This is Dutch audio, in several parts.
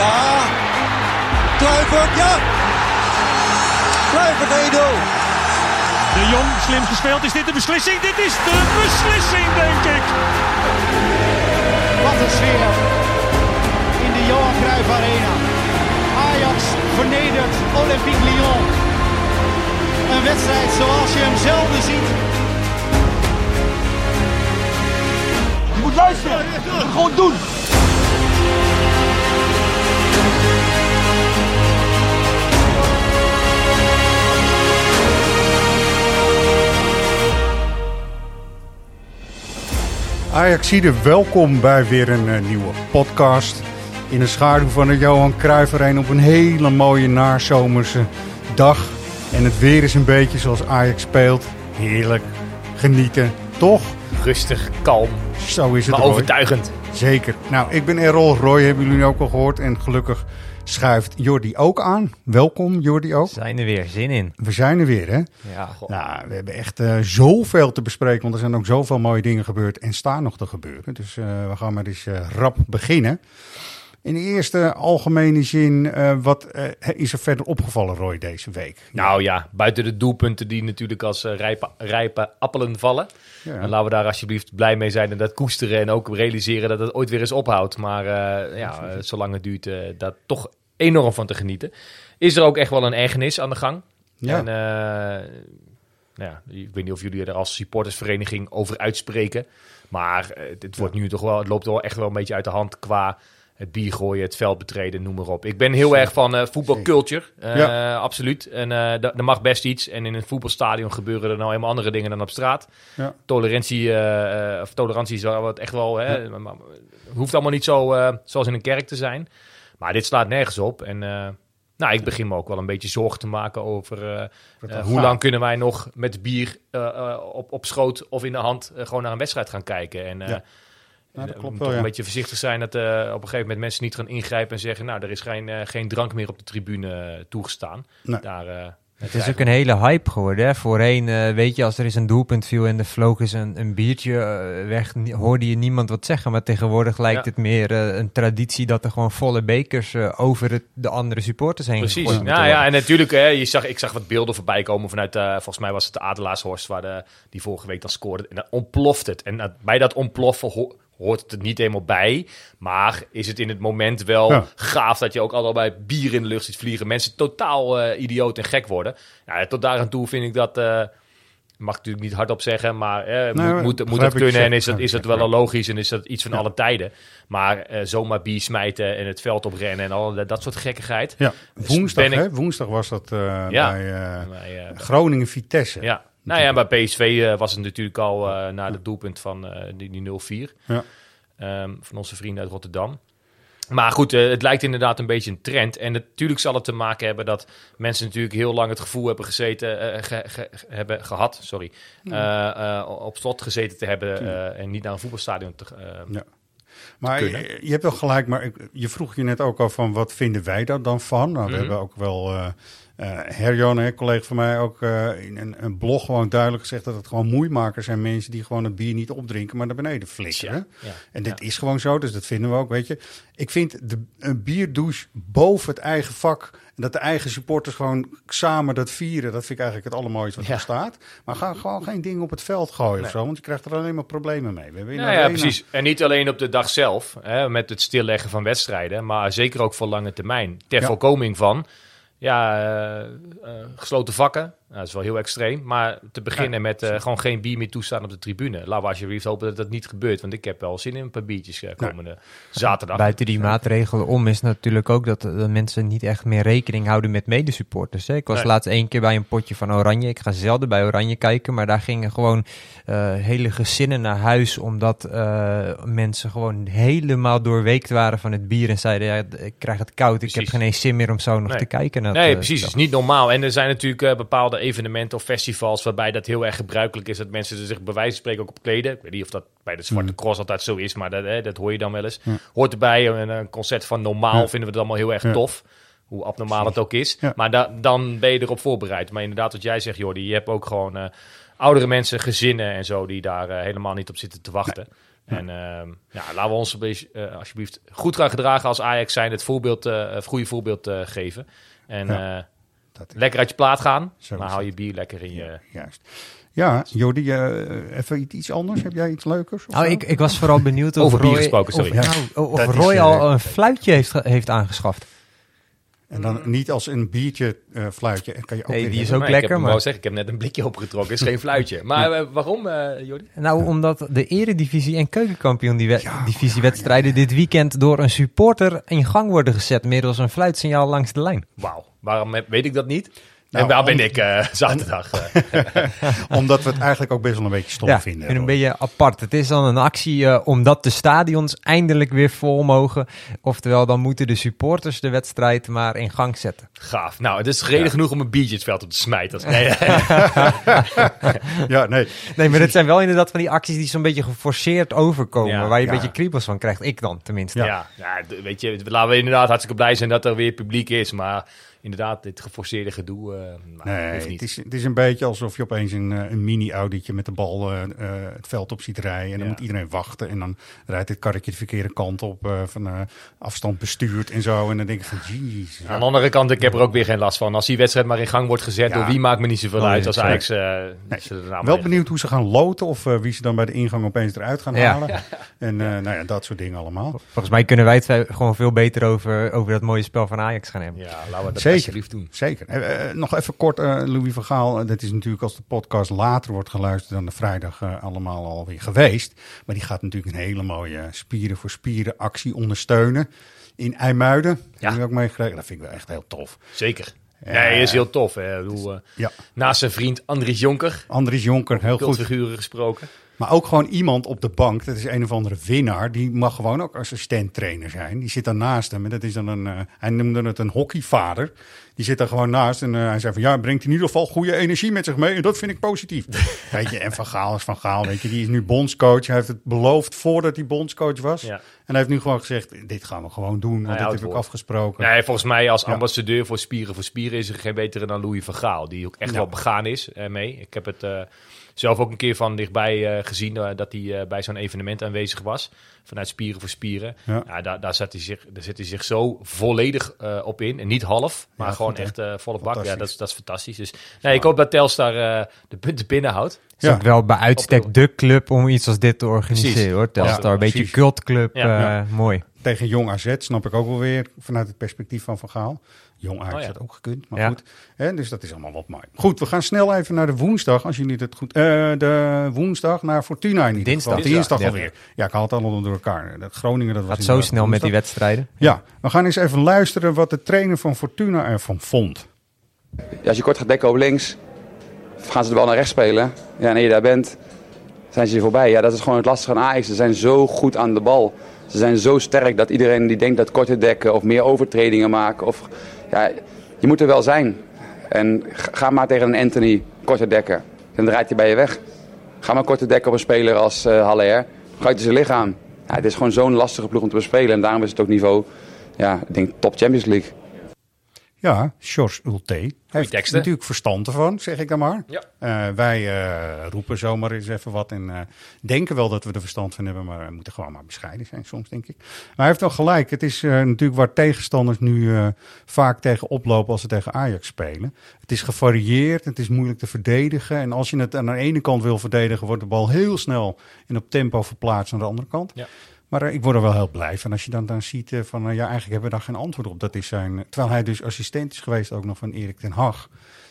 Ja. Kluivert, ja. Kluivert 1-0. De Jong, slim gespeeld. Is dit de beslissing? Dit is de beslissing, denk ik. Wat een sfeer in de Johan Cruijff Arena. Ajax vernedert Olympique Lyon. Een wedstrijd zoals je hem zelden ziet. Je moet luisteren. Je moet gewoon doen. Ajaxide, welkom bij weer een uh, nieuwe podcast. In de schaduw van de Johan Cruijff op een hele mooie nazomerse dag. En het weer is een beetje zoals Ajax speelt. Heerlijk, genieten, toch? Rustig, kalm. Zo is het Maar overtuigend. Zeker. Nou, ik ben Errol Roy, hebben jullie ook al gehoord. En gelukkig schuift Jordi ook aan. Welkom Jordi ook. We zijn er weer, zin in. We zijn er weer hè. Ja. Nou, we hebben echt uh, zoveel te bespreken, want er zijn ook zoveel mooie dingen gebeurd en staan nog te gebeuren. Dus uh, we gaan maar eens uh, rap beginnen. In de eerste algemene zin, wat is er verder opgevallen Roy deze week? Nou ja, buiten de doelpunten die natuurlijk als rijpe, rijpe appelen vallen. Ja. En laten we daar alsjeblieft blij mee zijn en dat koesteren en ook realiseren dat het ooit weer eens ophoudt. Maar ja, zolang het duurt, dat toch enorm van te genieten. Is er ook echt wel een ergernis aan de gang. Ja. En, nou ja, ik weet niet of jullie er als supportersvereniging over uitspreken. Maar het, het wordt nu toch wel, het loopt wel echt wel een beetje uit de hand qua het bier gooien, het veld betreden, noem maar op. Ik ben heel erg van uh, voetbalculture, uh, ja. absoluut. En uh, er mag best iets. En in een voetbalstadion gebeuren er nou helemaal andere dingen dan op straat. Ja. Tolerantie, of tolerantie is wel echt wel, hè, ja. hoeft allemaal niet zo zoals in een kerk te zijn. Maar dit slaat nergens op. En nou, ik begin me ook wel een beetje zorgen te maken over hoe lang kunnen wij nog met bier op, op schoot of in de hand gewoon naar een wedstrijd gaan kijken. En ja. Dat we klopt wel, ja. een beetje voorzichtig zijn dat op een gegeven moment mensen niet gaan ingrijpen en zeggen, nou, er is geen, geen drank meer op de tribune toegestaan. Nee. Daar, Het is ook een hele hype geworden. Hè? Voorheen, uh, weet je, als er eens een doelpunt viel en er vloog eens een, een biertje weg, hoorde je niemand wat zeggen. Maar tegenwoordig lijkt Ja. het meer uh, een traditie dat er gewoon volle bekers over het, de andere supporters heen Precies. gegooid moeten Ja, ja, en natuurlijk, hè, je zag, ik zag wat beelden voorbij komen vanuit, eh, volgens mij was het de Adelaarshorst, waar de, die vorige week dan scoorde. En dan ontploft het. En dat- bij dat ontploffen ho- hoort het er niet helemaal bij. Maar is het in het moment wel Ja. gaaf dat je ook al bij bier in de lucht ziet vliegen. Mensen totaal eh, idioot en gek worden. Ja, tot daar aan toe vind ik dat... eh, Mag ik natuurlijk niet hardop zeggen, maar eh, Nee, moet, moet, dat kunnen en is dat, is dat wel logisch en is dat iets van Ja. alle tijden. Maar eh, zomaar bier smijten en het veld oprennen en al dat, dat soort gekkigheid. Ja, woensdag, hè? Woensdag was dat Ja. bij Groningen-Vitesse. ja. Nou ja, bij PSV eh, was het natuurlijk al eh na het doelpunt van eh, die, die 0-4 Ja. ehm, van onze vrienden uit Rotterdam. Maar goed, eh, het lijkt inderdaad een beetje een trend. En natuurlijk zal het te maken hebben dat mensen natuurlijk heel lang het gevoel hebben gezeten, eh, ge- ge- hebben gehad, sorry, eh, eh, op slot gezeten te hebben eh, en niet naar een voetbalstadion te, Ja. Maar je, je hebt wel gelijk, maar ik, je vroeg je net ook al van wat vinden wij daar dan van? Nou, we Mhm. hebben ook wel uh, Herjon, een collega van mij, ook uh, in een, een, blog gewoon duidelijk gezegd dat het gewoon moeimakers zijn mensen die gewoon het bier niet opdrinken, maar naar beneden flikkeren. Ja, en dit is gewoon zo, dus dat vinden we ook, weet je. Ik vind de, een bierdouche boven het eigen vak en dat de eigen supporters gewoon samen dat vieren, dat vind ik eigenlijk het allermooiste wat Ja. er staat. Maar ga gewoon geen dingen op het veld gooien of zo, want je krijgt er alleen maar problemen mee. We hebben in Nou ja, precies. En niet alleen op de dag zelf, hè, met het stilleggen van wedstrijden, maar zeker ook voor lange termijn. Ter Ja. voorkoming van ja, eh, eh, gesloten vakken. Nou, dat is wel heel extreem. Maar te beginnen met eh, gewoon geen bier meer toestaan op de tribune. Laten we alsjeblieft hopen dat dat niet gebeurt. Want ik heb wel zin in een paar biertjes eh, komende zaterdag. Buiten die maatregelen om is natuurlijk ook dat, dat mensen niet echt meer rekening houden met medesupporters. Hè? Ik was Nee. laatst één keer bij een potje van Oranje. Ik ga zelden bij Oranje kijken, maar daar gingen gewoon hele gezinnen naar huis. Omdat mensen gewoon helemaal doorweekt waren van het bier. En zeiden, ja, ik krijg het koud, ik heb geen eens zin meer om zo nog Nee. te kijken. Nee, eh, precies. Is niet normaal. En er zijn natuurlijk eh, bepaalde evenementen of festivals waarbij dat heel erg gebruikelijk is. Dat mensen zich bij wijze van spreken ook op kleden. Ik weet niet of dat bij de Zwarte Mm. Cross altijd zo is, maar dat, hè, dat hoor je dan wel eens. Hoort erbij. Een, een concert van normaal Ja. vinden we het allemaal heel erg Ja. tof. Hoe abnormaal het ook is. Ja. Maar da- dan ben je erop voorbereid. Maar inderdaad, wat jij zegt, Jordi, je hebt ook gewoon eh, oudere mensen, gezinnen en zo, die daar eh, helemaal niet op zitten te wachten. En ehm, ja, laten we ons eh, alsjeblieft goed gaan gedragen als Ajax zijn. Het voorbeeld, eh, het goede voorbeeld eh, geven. En Ja, eh, lekker uit je plaat gaan. Zo maar hou je bier lekker in je... Juist. Ja, Jordi, eh, even iets- anders. Heb jij iets leukers? of Nou, ik, ik was vooral benieuwd of Over bier Roy, gesproken, sorry. Of, Ja. nou, of Dat Roy eh, al een fluitje heeft, heeft aangeschaft. En dan niet als een biertje eh, fluitje. Kan je ook Nee, die is ook Maar lekker, Ik heb, maar- zeggen, ik heb net een blikje opgetrokken. is geen fluitje. Maar eh, waarom, eh Jordi? Nou, omdat de eredivisie en keukenkampioen die we- divisiewedstrijden dit weekend door een supporter in gang worden gezet middels een fluitsignaal langs de lijn. Wauw, waarom heb- weet ik dat niet? Nou, en waar ben om- ik eh, zaterdag? eh? Omdat we het eigenlijk ook best wel een beetje stom ja, vinden. en een beetje apart. Het is dan een actie eh, omdat de stadions eindelijk weer vol mogen. Oftewel, dan moeten de supporters de wedstrijd maar in gang zetten. Gaaf. Nou, het is reden genoeg om een biertje het veld op te smijten. Nee, Ja, nee. Nee, maar het zijn wel inderdaad van die acties die zo'n beetje geforceerd overkomen. Ja, waar je een ja. beetje kriebels van krijgt. Ik dan, tenminste. Ja, ja, weet je, laten we inderdaad hartstikke blij zijn dat er weer publiek is. Maar inderdaad, dit geforceerde gedoe, eh Nee, het niet. is, het is een beetje alsof je opeens een, eh, een mini-auditje met de bal eh, het veld op ziet rijden. En dan Ja. moet iedereen wachten. En dan rijdt het karretje de verkeerde kant op, eh, van eh, afstand bestuurd en zo. En dan denk ik van, jeez. Aan de andere kant, ik heb er ook weer geen last van. Als die wedstrijd maar in gang wordt gezet, Ja. door wie maakt me niet zoveel Oh, uit als. Ajax. eh Nee. ze er nou Wel benieuwd hoe ze gaan loten of wie ze dan bij de ingang opeens eruit gaan Ja. halen. En eh, nou ja, dat soort dingen allemaal. Volgens mij kunnen wij het gewoon veel beter over, over dat mooie spel van Ajax gaan hebben. Ja, laten we dat Zeker. alsjeblieft doen. Zeker. Eh, eh, nog even kort, eh, Louis van Gaal. Eh, dat is natuurlijk als de podcast later wordt geluisterd dan de vrijdag eh, allemaal alweer geweest. Maar die gaat natuurlijk een hele mooie spieren voor spieren actie ondersteunen. In IJmuiden. Ja. Heb je ook meegekregen? Dat vind ik wel echt heel tof. Zeker. Ja. Nee, is heel tof. Hè. Ik bedoel, eh, Ja. naast zijn vriend Andries Jonker, Andries Jonker, heel goed. cultfiguren gesproken. Maar ook gewoon iemand op de bank, dat is een of andere winnaar, die mag gewoon ook assistent-trainer zijn. Die zit dan naast hem en dat is dan een, eh, hij noemde het een hockeyvader. Die zit daar gewoon naast en eh, hij zei van ja, brengt in ieder geval goede energie met zich mee en dat vind ik positief. weet je, en Van Gaal is Van Gaal, weet je, die is nu bondscoach. Hij heeft het beloofd voordat hij bondscoach was. Ja. En hij heeft nu gewoon gezegd, dit gaan we gewoon doen, want houdt heb ik afgesproken. Nee, volgens mij als Ja. ambassadeur voor Spieren voor Spieren is er geen betere dan Louis van Gaal. Die ook echt Ja. wel begaan is eh, mee. Ik heb het eh, zelf ook een keer van dichtbij eh, gezien eh, dat hij eh, bij zo'n evenement aanwezig was. Vanuit Spieren voor Spieren. Ja. Ja. daar, daar, zet hij zich, daar zet hij zich zo volledig eh, op in. En niet half, maar Ja, gewoon goed, echt eh, volle bak. Ja, dat, is- dat is fantastisch. Dus nee, ik hoop dat Telstar eh, de punten binnenhoudt. Het is Ja. ook wel bij uitstek de club om iets als dit te organiseren Precies. hoor. Telstar, Ja, een beetje cultclub, Ja. eh, mooi. Tegen Jong AZ snap ik ook wel weer vanuit het perspectief van Van Gaal. Jong Ajax Oh ja. had ook gekund, maar Ja. goed. Hè, dus dat is allemaal wat mooi. Goed, we gaan snel even naar de woensdag, als jullie het goed... eh, de woensdag naar Fortuna in ieder Dinsdag. geval. Dinsdag alweer. Ja, ik haal het allemaal door elkaar. Dat Groningen, dat was Gaat zo snel met die wedstrijden. Ja, we gaan eens even luisteren wat de trainer van Fortuna ervan vond. Ja, als je kort gaat dekken op links, gaan ze de bal naar rechts spelen. Ja, en je daar bent, zijn ze je voorbij. Ja, dat is gewoon het lastige aan Ajax. Ze zijn zo goed aan de bal. Ze zijn zo sterk dat iedereen die denkt dat korte dekken of meer overtredingen maken. Of, ja, je moet er wel zijn. En ga maar tegen een Anthony korte dekken. Dan draait hij bij je weg. Ga maar korte dekken op een speler als eh Haller. Hij zijn lichaam. Ja, het is gewoon zo'n lastige ploeg om te bespelen. En daarom is het ook niveau, ja, ik denk top Champions League. Ja, Sjors Ulte. Hij heeft teksten. natuurlijk verstand ervan, zeg ik dan maar. Ja. Eh, wij eh, roepen zomaar eens even wat en eh, denken wel dat we er verstand van hebben, maar we moeten gewoon maar bescheiden zijn soms, denk ik. Maar hij heeft wel gelijk. Het is natuurlijk waar tegenstanders nu vaak tegen oplopen als ze tegen Ajax spelen. Het is gevarieerd, het is moeilijk te verdedigen. En als je het aan de ene kant wil verdedigen, wordt de bal heel snel en op tempo verplaatst aan de andere kant. Ja. Maar eh, ik word er wel heel blij van als je dan, dan ziet eh, van, eh, ja, eigenlijk hebben we daar geen antwoord op. Dat is zijn, terwijl hij dus assistent is geweest ook nog van Erik ten Hag.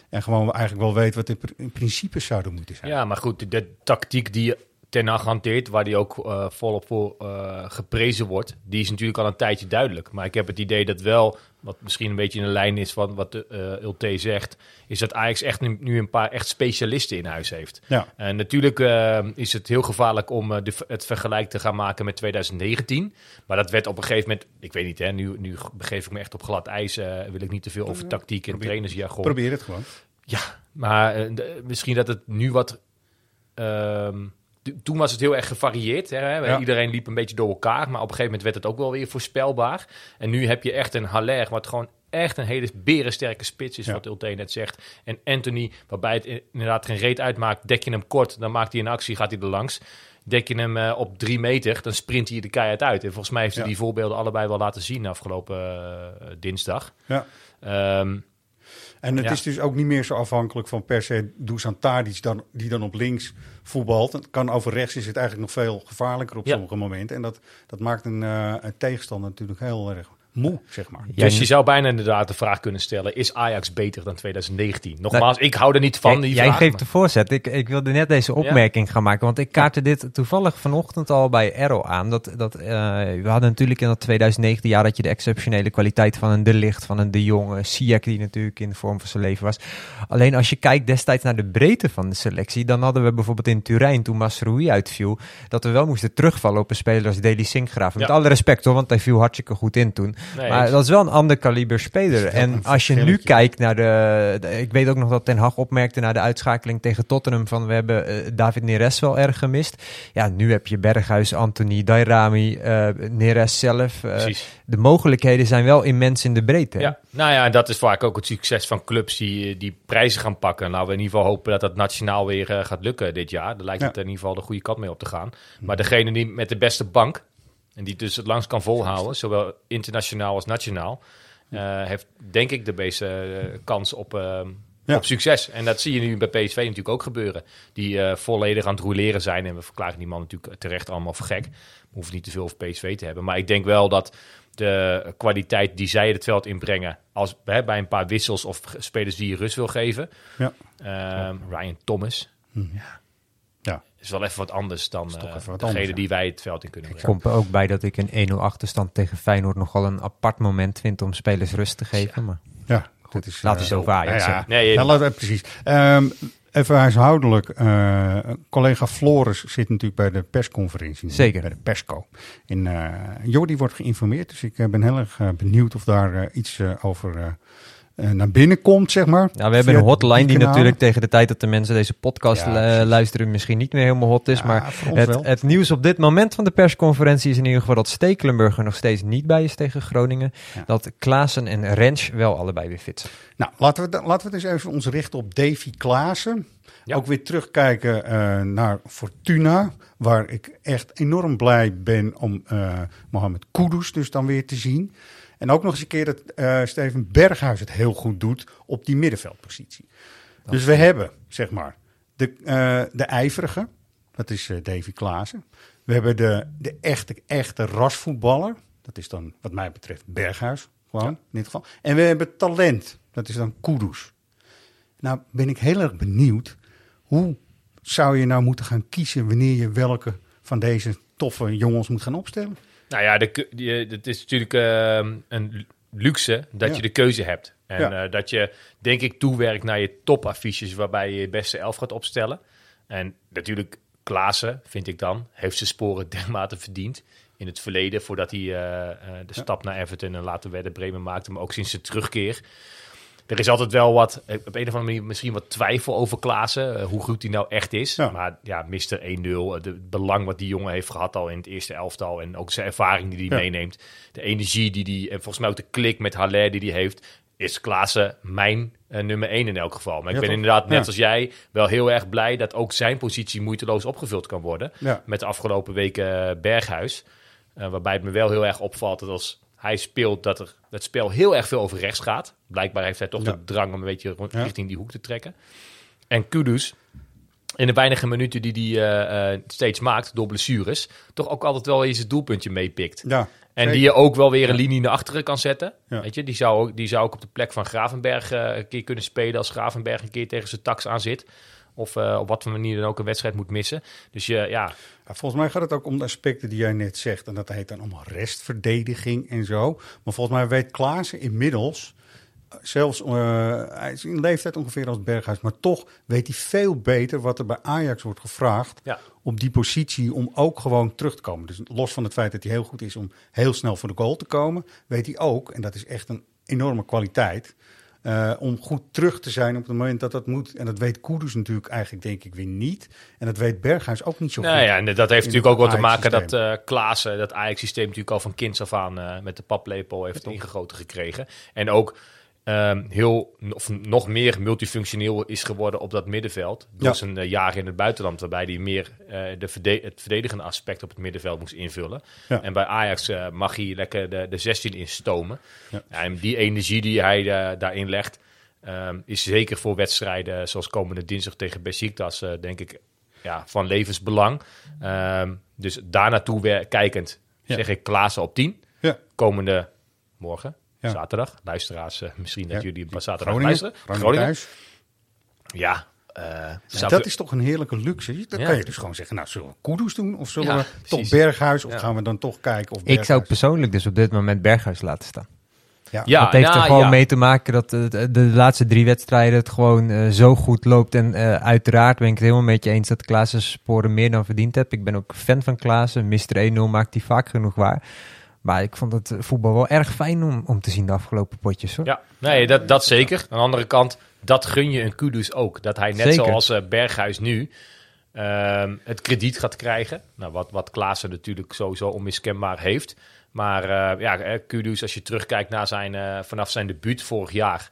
En gewoon eigenlijk wel weet wat de pr- in principe zouden moeten zijn. Ja, maar goed, de tactiek die Ten Hag hanteert, waar die ook eh, volop voor eh, geprezen wordt, die is natuurlijk al een tijdje duidelijk. Maar ik heb het idee dat wel, wat misschien een beetje in de lijn is van wat uh, Ulte zegt, is dat Ajax echt nu, nu een paar echt specialisten in huis heeft. Ja. En natuurlijk eh, is het heel gevaarlijk om eh, de, het vergelijk te gaan maken met 2019. Maar dat werd op een gegeven moment, ik weet niet, hè, nu, nu begeef ik me echt op glad ijs, eh, wil ik niet te veel over tactiek en trainersjargon. Probeer het gewoon. Ja, maar eh, de- misschien dat het nu wat. ehm, toen was het heel erg gevarieerd. Hè? Ja. Iedereen liep een beetje door elkaar. Maar op een gegeven moment werd het ook wel weer voorspelbaar. En nu heb je echt een Haller, wat gewoon echt een hele berensterke spits is, Ja. wat Ulte net zegt. En Anthony, waarbij het in- inderdaad geen reet uitmaakt, dek je hem kort, dan maakt hij een actie, gaat hij er langs. Dek je hem eh, op drie meter, dan sprint hij de keihard uit. En volgens mij heeft hij Ja. die voorbeelden allebei wel laten zien afgelopen eh, dinsdag. Ja. Ehm, En het Ja. is dus ook niet meer zo afhankelijk van per se Dusan Tadic dan, die dan op links voetbalt. Het kan over rechts is het eigenlijk nog veel gevaarlijker op Ja. sommige momenten. En dat, dat maakt een, eh, een tegenstander natuurlijk heel erg moe, zeg maar. Jij- dus je zou bijna inderdaad de vraag kunnen stellen: is Ajax beter dan 2019? Nogmaals, ik hou er niet van. Die jij vraag, geeft maar- de voorzet. Ik, ik wilde net deze opmerking gaan maken. Want ik kaartte dit toevallig vanochtend al bij Errol aan. Dat, dat, eh, we hadden natuurlijk in dat 2019 jaar dat je de exceptionele kwaliteit van een De Licht, van een De Jong, een Ziyech die natuurlijk in de vorm van zijn leven was. Alleen als je kijkt destijds naar de breedte van de selectie, dan hadden we bijvoorbeeld in Turijn, toen Masroui uitviel, dat we wel moesten terugvallen op een speler als Deli Sinkgraven. Met Ja. alle respect hoor, want hij viel hartstikke goed in toen. Nee, maar eens. dat is wel een ander kaliber speler. En als je nu kijkt naar de, de- Ik weet ook nog dat Ten Hag opmerkte na de uitschakeling tegen Tottenham van we hebben eh, David Neres wel erg gemist. Ja, nu heb je Berghuis, Anthony, Dairami, eh Neres zelf. Eh, Precies. de mogelijkheden zijn wel immens in de breedte. hè? Ja, nou ja, en dat is vaak ook het succes van clubs die, die prijzen gaan pakken. Laten we in ieder geval hopen dat dat nationaal weer gaat lukken dit jaar. Daar lijkt Ja. het in ieder geval de goede kant mee op te gaan. Maar degene die met de beste bank, en die dus het langst kan volhouden, zowel internationaal als nationaal, eh, heeft denk ik de meeste eh, kans op, eh, Ja. op succes. En dat zie je nu bij PSV natuurlijk ook gebeuren. Die volledig aan het rouleren zijn. En we verklaren die man natuurlijk terecht allemaal voor gek. We hoeven niet te veel over PSV te hebben. Maar ik denk wel dat de kwaliteit die zij het veld inbrengen, als hè, bij een paar wissels of spelers die je rust wil geven. Ja. Ehm, Ryan Thomas. Ja. Is wel even wat anders dan eh, wat degene anders, ja. die wij het veld in kunnen brengen. Komt er ook bij dat ik een 1-0 achterstand tegen Feyenoord nogal een apart moment vind om spelers rust te geven. Maar Ja, dat is, laten we eh, zo over Ajax ja, ja. hebben. Nee, Ja, laten we- precies. Ehm, even huishoudelijk. eh, collega Floris zit natuurlijk bij de persconferentie. Zeker. Bij de persco. En eh Jordi wordt geïnformeerd. Dus ik ben heel erg benieuwd of daar iets over naar binnen komt, zeg maar. Ja, we hebben een hotline die natuurlijk tegen de tijd dat de mensen deze podcast Ja, precies. luisteren misschien niet meer helemaal hot is. Ja, maar het, het nieuws op dit moment van de persconferentie is in ieder geval dat Stekelenburg er nog steeds niet bij is tegen Groningen. Ja. Dat Klaassen en Rens wel allebei weer fit zijn. Nou, laten we, laten we dus even ons richten op Davy Klaassen. Ook weer terugkijken eh, naar Fortuna, waar ik echt enorm blij ben om eh Mohamed Kudus dus dan weer te zien. En ook nog eens een keer dat eh, Steven Berghuis het heel goed doet op die middenveldpositie. dus we hebben, zeg maar, de, eh, de ijverige, dat is eh, Davy Klaassen. We hebben de, de echte, echte rasvoetballer, dat is dan wat mij betreft Berghuis, gewoon in dit geval. En we hebben talent, dat is dan Kudus. Nou ben ik heel erg benieuwd, hoe zou je nou moeten gaan kiezen wanneer je welke van deze toffe jongens moet gaan opstellen? Nou ja, de, ke- die, eh, het is natuurlijk ehm, een luxe dat Ja. je de keuze hebt. En Ja. eh, dat je, denk ik, toewerkt naar je topaffiches waarbij je je beste elf gaat opstellen. En natuurlijk, Klaassen, vind ik dan, heeft zijn sporen dermate verdiend in het verleden. Voordat hij eh, de stap naar Everton en later Werder Bremen maakte. Maar ook sinds zijn terugkeer. Er is altijd wel wat, eh, op een of andere manier misschien wat twijfel over Klaassen. eh, hoe goed hij nou echt is. Ja. Maar ja, Mr. 1-0. eh, de- Het belang wat die jongen heeft gehad al in het eerste elftal. En ook zijn ervaring die hij Ja. meeneemt. De energie die hij, en volgens mij ook de klik met Haller die hij heeft. Is Klaassen mijn nummer 1 in elk geval. Maar ik Ja, ben toch? inderdaad, net als jij, wel heel erg blij dat ook zijn positie moeiteloos opgevuld kan worden. Met de afgelopen weken Berghuis. Waarbij het me wel heel erg opvalt dat als hij speelt, dat er het spel heel erg veel over rechts gaat. Blijkbaar heeft hij toch Ja. de drang om een beetje richting die hoek te trekken. En Kudus, in de weinige minuten die hij eh, eh, steeds maakt door blessures, toch ook altijd wel eens het doelpuntje meepikt. Ja, En zeker. die je ook wel weer een linie naar achteren kan zetten. Ja. Weet je, die zou, ook, die zou ook op de plek van Gravenberg eh, een keer kunnen spelen als Gravenberg een keer tegen zijn tax aan zit. Of op wat voor manier dan ook een wedstrijd moet missen. Dus je, ja, Volgens mij gaat het ook om de aspecten die jij net zegt. En dat heet dan allemaal restverdediging en zo. Maar volgens mij weet Klaassen inmiddels, eh, zelfs eh, hij is in leeftijd ongeveer als Berghuis, maar toch weet hij veel beter wat er bij Ajax wordt gevraagd Ja. op die positie om ook gewoon terug te komen. Dus los van het feit dat hij heel goed is om heel snel voor de goal te komen, weet hij ook, en dat is echt een enorme kwaliteit, eh, om goed terug te zijn op het moment dat dat moet. En dat weet Kudus natuurlijk eigenlijk denk ik weer niet. En dat weet Berghuis ook niet zo Nou goed. ja, en dat heeft natuurlijk ook wat te maken dat eh Klaassen dat Ajax-systeem natuurlijk al van kinds af aan eh, met de paplepel heeft ingegoten gekregen. En ook ehm, heel, of nog meer multifunctioneel is geworden op dat middenveld. Door Ja. zijn eh, jaren in het buitenland, waarbij hij meer eh, de verde- het verdedigende aspect op het middenveld moest invullen. Ja. En bij Ajax eh, mag hij lekker de, de 16 instomen. Ja. En die energie die hij daarin legt, ehm, is zeker voor wedstrijden zoals komende dinsdag tegen Besiktas, denk ik, ja, van levensbelang. Ehm, dus daar naartoe weer kijkend zeg ik Klaassen op 10. Ja. Komende morgen, Ja. zaterdag. Luisteraars, eh, misschien dat jullie pas zaterdag Groningen, luisteren. Groningen thuis. Ja, eh, Ja, dat is toch een heerlijke luxe. Dan Ja. kan je dus gewoon zeggen, nou, zullen we Kudus doen? Of zullen Ja, we toch. Berghuis? Of Ja. gaan we dan toch kijken of Ik zou persoonlijk dus op dit moment Berghuis laten staan. Ja. Ja, dat heeft nou, er gewoon ja. mee te maken dat de, de, de laatste drie wedstrijden het gewoon eh, zo goed loopt. En eh, uiteraard ben ik het helemaal met je eens dat Klaassen sporen meer dan verdiend heb. Ik ben ook fan van Klaassen. Mr. 1-0 maakt hij vaak genoeg waar. Maar ik vond het voetbal wel erg fijn om, om te zien de afgelopen potjes. Hoor. Ja, nee, dat, dat zeker. Aan de andere kant, dat gun je een Kudus ook. Dat hij net Zeker. zoals eh, Berghuis nu ehm, het krediet gaat krijgen. Nou, wat, wat Klaassen natuurlijk sowieso onmiskenbaar heeft. Maar eh, ja, eh, Kudus, als je terugkijkt naar zijn, eh, vanaf zijn debuut vorig jaar.